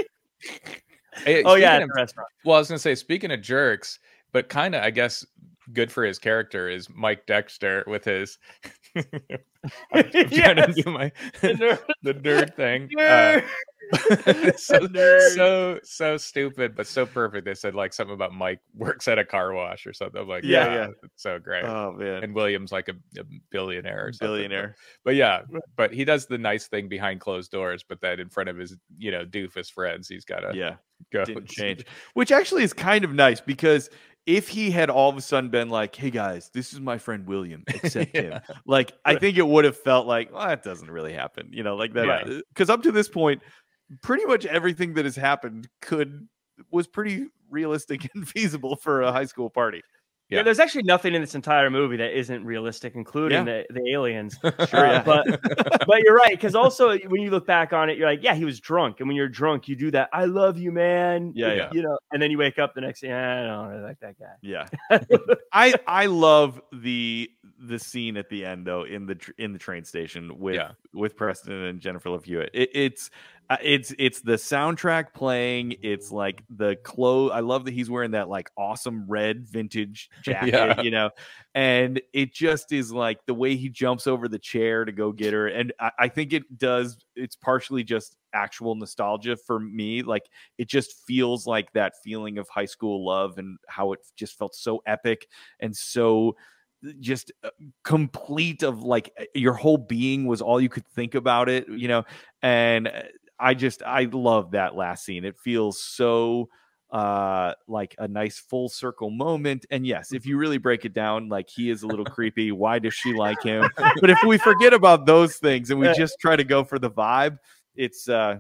Hey, Oh yeah, of- restaurant. well, I was gonna say, speaking of jerks, but kind of, I guess, good for his character is Mike Dexter with his. I'm, I'm trying Yes, to do my the nerd. the nerd thing. Uh, Nerd. so, so so stupid, but so perfect. They said like something about Mike works at a car wash or something. I'm like, Yeah, yeah, yeah. so great. Oh man, and William's like a, a billionaire or something. billionaire. But yeah, but he does the nice thing behind closed doors, but then in front of his, you know, doofus friends, he's got to Yeah. go. didn't change, which actually is kind of nice because if he had all of a sudden been like, "Hey guys, this is my friend William," accept him, like I think it would have felt like, well, that doesn't really happen, you know, like that. Because uh, up to this point, pretty much everything that has happened could was pretty realistic and feasible for a high school party. Yeah. Yeah. there's actually nothing in this entire movie that isn't realistic, including the, the aliens. Sure, Uh, but but you're right because also when you look back on it, you're like, yeah, he was drunk, and when you're drunk, you do that. I love you, man. Yeah, yeah. You know, and then you wake up the next day. I don't really like that guy. Yeah, I I love the the scene at the end though in the tr- in the train station with Yeah. with Preston and Jennifer Love Hewitt. It, it's uh, it's it's the soundtrack playing. It's like the clothes. I love that he's wearing that like awesome red vintage jacket, Yeah. you know, and it just is like the way he jumps over the chair to go get her. And I, I think it does. It's partially just actual nostalgia for me. Like it just feels like that feeling of high school love and how it just felt so epic and so just uh, complete of like uh, your whole being was all you could think about it you know and uh, i just i love that last scene. It feels so uh like a nice full circle moment and yes if you really break it down like he is a little creepy why does she like him? But if we forget about those things and we just try to go for the vibe it's uh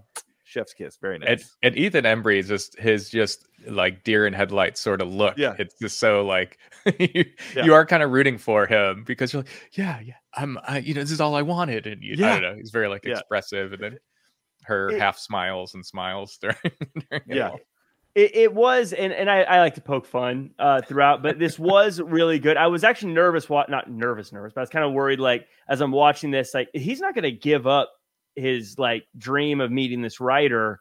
chef's kiss very nice and Ethan Embry is just his just like deer in headlights sort of look. Yeah. It's just so like you, Yeah. you are kind of rooting for him because you're like, yeah, yeah, I'm, I, you know, this is all I wanted. And you, I Yeah. don't know, he's very like Yeah. expressive. And then her It- half smiles and smiles during, during Yeah. It, it was, and, and I, I like to poke fun uh, throughout, but this was really good. I was actually nervous, what not nervous, nervous, but I was kind of worried. Like as I'm watching this, like he's not going to give up his like dream of meeting this writer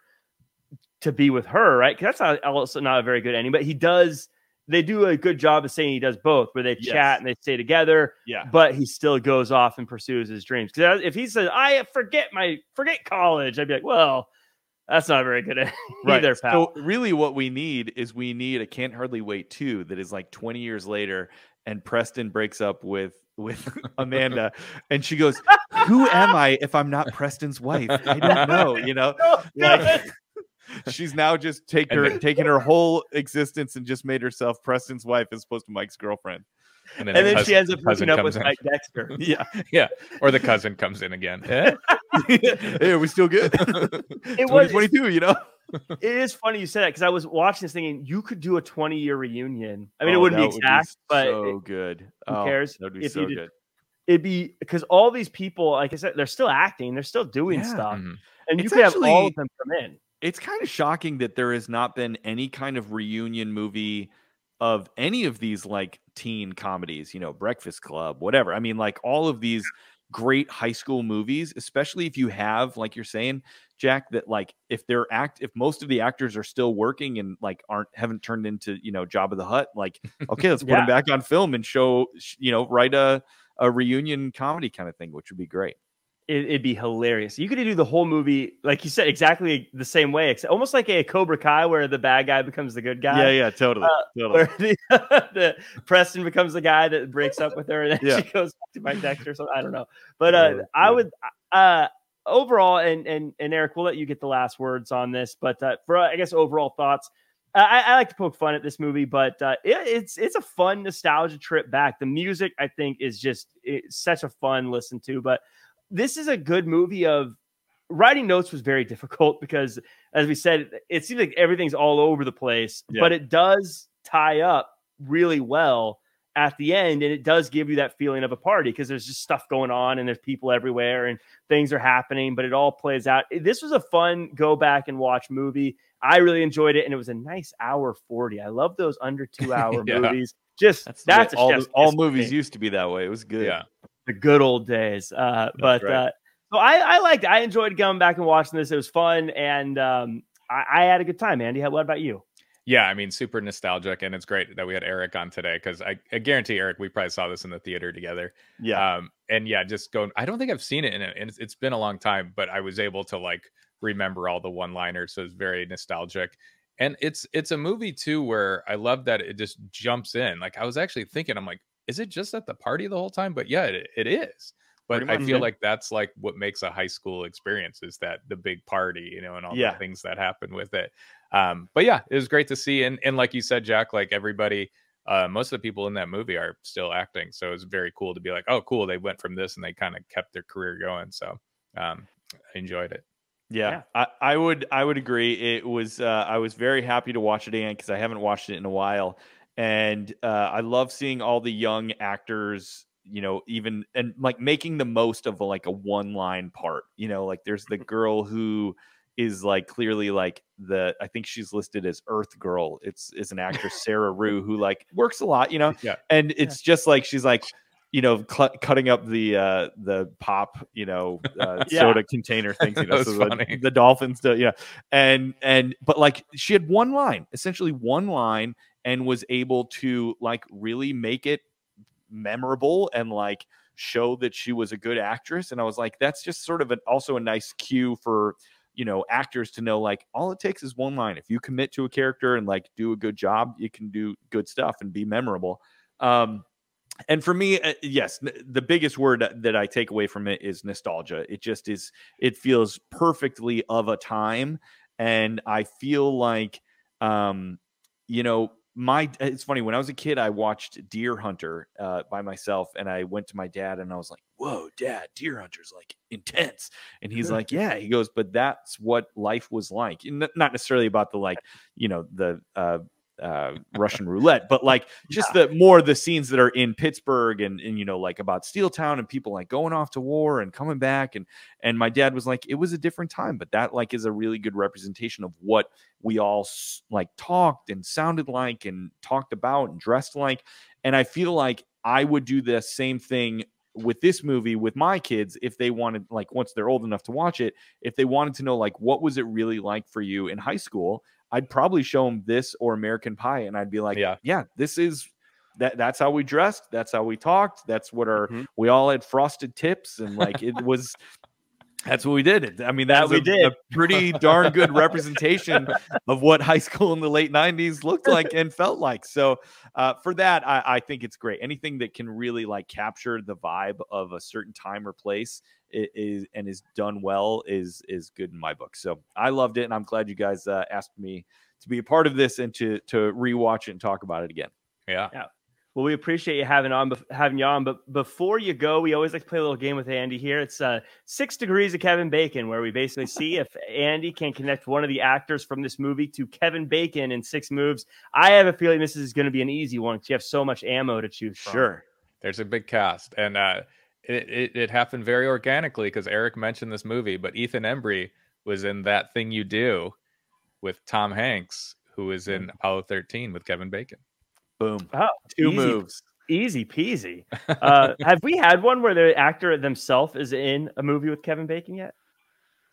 to be with her, right? Because that's not, also not a very good ending. But he does. They do a good job of saying he does both, where they Yes. chat and they stay together, yeah but he still goes off and pursues his dreams. Because if he says, "I forget my forget college," I'd be like, "Well, that's not very good either, pal." So really, what we need is we need a can't hardly wait two that is like 20 years later, and Preston breaks up with with Amanda, and she goes, "Who am I if I'm not Preston's wife? I don't know." You know, like she's now just take her then- taken her whole existence and just made herself Preston's wife as opposed to Mike's girlfriend. And then, and the then she ends up cousin hooking up with in. Mike Dexter. Yeah, yeah. or the cousin comes in again. Eh? hey, are we still good? It was twenty two. you know. It is funny you said that because I was watching this thinking you could do a 20 year reunion. I mean, it Oh, wouldn't be that would exact, but so it, good. who Oh, cares That would be if so good. it'd be because all these people, like I said, they're still acting, they're still doing Yeah. stuff, Mhm. and you It's could have all of them come in. it's kind of shocking that there has not been any kind of reunion movie of any of these like teen comedies, you know, Breakfast Club, whatever. I mean, like all of these great high school movies, especially if you have, like you're saying, Jack, that like if they're act if most of the actors are still working and like aren't haven't turned into you know Jabba the Hutt, like okay, let's put Yeah. them back on film and show you know write a a reunion comedy kind of thing, which would be great. It, it'd be hilarious. You could do the whole movie, like you said, exactly the same way, except almost like a Cobra Kai, where the bad guy becomes the good guy. Yeah, yeah, totally, totally. Where the, the Preston becomes the guy that breaks up with her, and then Yeah. she goes back to Mike Dexter or something. I don't know, but uh, Yeah, I would uh, overall, and and and Eric, we'll let you get the last words on this. But uh, for I guess overall thoughts, I, I like to poke fun at this movie, but uh, it, it's it's a fun nostalgia trip back. The music, I think, is just it's such a fun listen to. But this is a good movie of writing notes was very difficult because as we said it seems like everything's all over the place Yeah. but it does tie up really well at the end and it does give you that feeling of a party because there's just stuff going on and there's people everywhere and things are happening but it all plays out this was a fun go back and watch movie i really enjoyed it and it was a nice hour 40 i love those under two hour Yeah. movies just That's, that's, a all the- all movies me used to be that way. It was good. Yeah. The good old days. Uh, but right. uh, so I, I liked, I enjoyed going back and watching this. It was fun, and um, I, I had a good time. Andy, what about you? Yeah, I mean, super nostalgic, and it's great that we had Eric on today because I, I guarantee Eric, we probably saw this in the theater together. yeah, Um, and yeah, just going. I don't think I've seen it in it, and it's, it's been a long time, but I was able to like remember all the one-liners, so it's very nostalgic. And it's it's a movie too where I love that it just jumps in. Like I was actually thinking, I'm like, is it just at the party the whole time? But yeah, it, it is. But Pretty I feel yeah. like that's like what makes a high school experience is that the big party, you know, and all Yeah. the things that happen with it. Um, but yeah, it was great to see. And and like you said, Jack, like everybody, uh, most of the people in that movie are still acting. So it's very cool to be like, oh, cool, they went from this and they kind of kept their career going. So um, I enjoyed it. Yeah, Yeah. I, I would I would agree. It was uh, I was very happy to watch it again because I haven't watched it in a while, and uh, I love seeing all the young actors. You know, even and like making the most of like a one line part. You know, like there's the girl who is like clearly like the I think she's listed as Earth Girl. It's is an actress Sarah Rue who like works a lot. You know, Yeah. and it's just like she's like you know cl- cutting up the uh the pop you know uh, Yeah. soda container things you know so the, funny. the dolphins do, yeah and and but like she had one line essentially one line and was able to like really make it memorable and like show that she was a good actress and i was like that's just sort of an also a nice cue for you know actors to know like all it takes is one line. If you commit to a character and like do a good job you can do good stuff and be memorable. Um and for me uh, yes the biggest word that i take away from it is nostalgia. It just is it feels perfectly of a time and i feel like um you know my it's funny when i was a kid i watched deer hunter uh, by myself and i went to my dad and i was like whoa dad deer hunter's like intense. And he's like yeah he goes but that's what life was like. And not necessarily about the like you know the uh uh, Russian roulette, but like just the more the scenes that are in Pittsburgh and, and you know like about Steel Town and people like going off to war and coming back and and my dad was like it was a different time, but that like is a really good representation of what we all like talked and sounded like and talked about and dressed like, and I feel like I would do the same thing with this movie with my kids if they wanted like once they're old enough to watch it if they wanted to know like what was it really like for you in high school I'd probably show them this or American Pie, and I'd be like, Yeah. yeah, this is that. That's how we dressed. That's how we talked. That's what our Mhm. we all had frosted tips, and like it was. That's what we did. I mean, that That was we a, did. a pretty darn good representation of what high school in the late '90s looked like and felt like. So, uh, for that, I, I think it's great. Anything that can really like capture the vibe of a certain time or place is and is done well is is good in my book. So I loved it, and I'm glad you guys uh, asked me to be a part of this and to to rewatch it and talk about it again. Yeah. yeah. Well, we appreciate you having on having you on. But before you go, we always like to play a little game with Andy here. It's uh, six degrees of Kevin Bacon, where we basically see if Andy can connect one of the actors from this movie to Kevin Bacon in six moves. I have a feeling this is going to be an easy one because you have so much ammo to choose from. Sure. There's a big cast, and uh, it, it it happened very organically because Eric mentioned this movie, but Ethan Embry was in that thing you do with Tom Hanks, who was in Apollo 13 with Kevin Bacon. Boom. Oh, Two easy. moves. Easy peasy. Uh, have we had one where the actor themselves is in a movie with Kevin Bacon yet?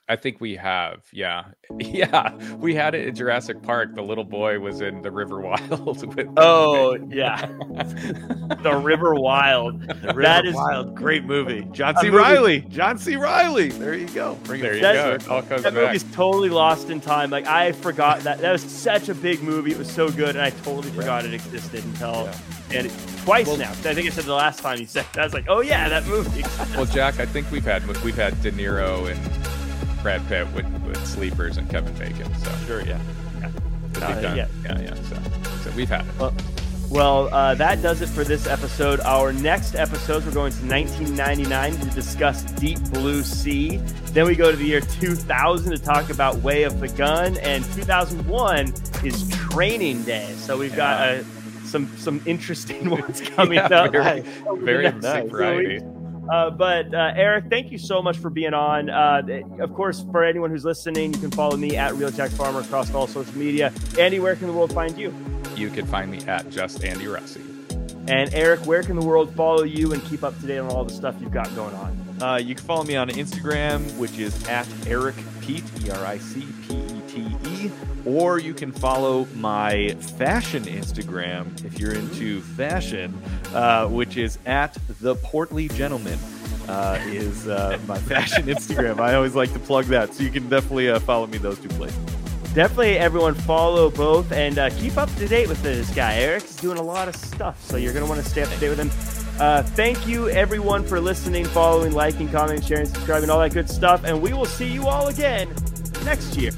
I think we have, yeah, yeah. We had it in Jurassic Park. The little boy was in the River Wild. With oh yeah, the River Wild. The River that is wild. Great movie. John C. Reilly. John C. Reilly. There you go. Bring there you go. All comes that back. movie's totally lost in time. Like I forgot that that was such a big movie. It was so good, and I totally forgot it existed until. Yeah. And it, twice well, now. I think I said the last time you said. I was like, "Oh yeah, that movie." well, Jack, I think we've had we've had De Niro and Brad Pitt with, with Sleepers and Kevin Bacon. So sure, yeah, yeah, uh, done, yeah. yeah, yeah. So, so we've had it. Well, well uh, that does it for this episode. Our next episodes, we're going to 1999 to discuss Deep Blue Sea. Then we go to the year 2000 to talk about Way of the Gun, and 2001 is Training Day. So we've got uh, some some interesting ones coming yeah, up. Very, very nice. variety. Uh, but uh, Eric, thank you so much for being on. Uh, of course, for anyone who's listening, you can follow me at Real Jack Farmer across all social media. Andy, where can the world find you? You can find me at Just Andy Russi. And Eric, where can the world follow you and keep up to date on all the stuff you've got going on? Uh, you can follow me on Instagram, which is at Eric Pete, E R I C P E T E, or you can follow my fashion Instagram if you're into fashion, uh, which is at the Portly Gentleman. Uh, is uh, my fashion Instagram. I always like to plug that, so you can definitely uh, follow me those two places. Definitely, everyone follow both and uh, keep up to date with this guy. Eric's doing a lot of stuff, so you're going to want to stay up to date with him. Uh, thank you, everyone, for listening, following, liking, commenting, sharing, subscribing, all that good stuff. And we will see you all again next year.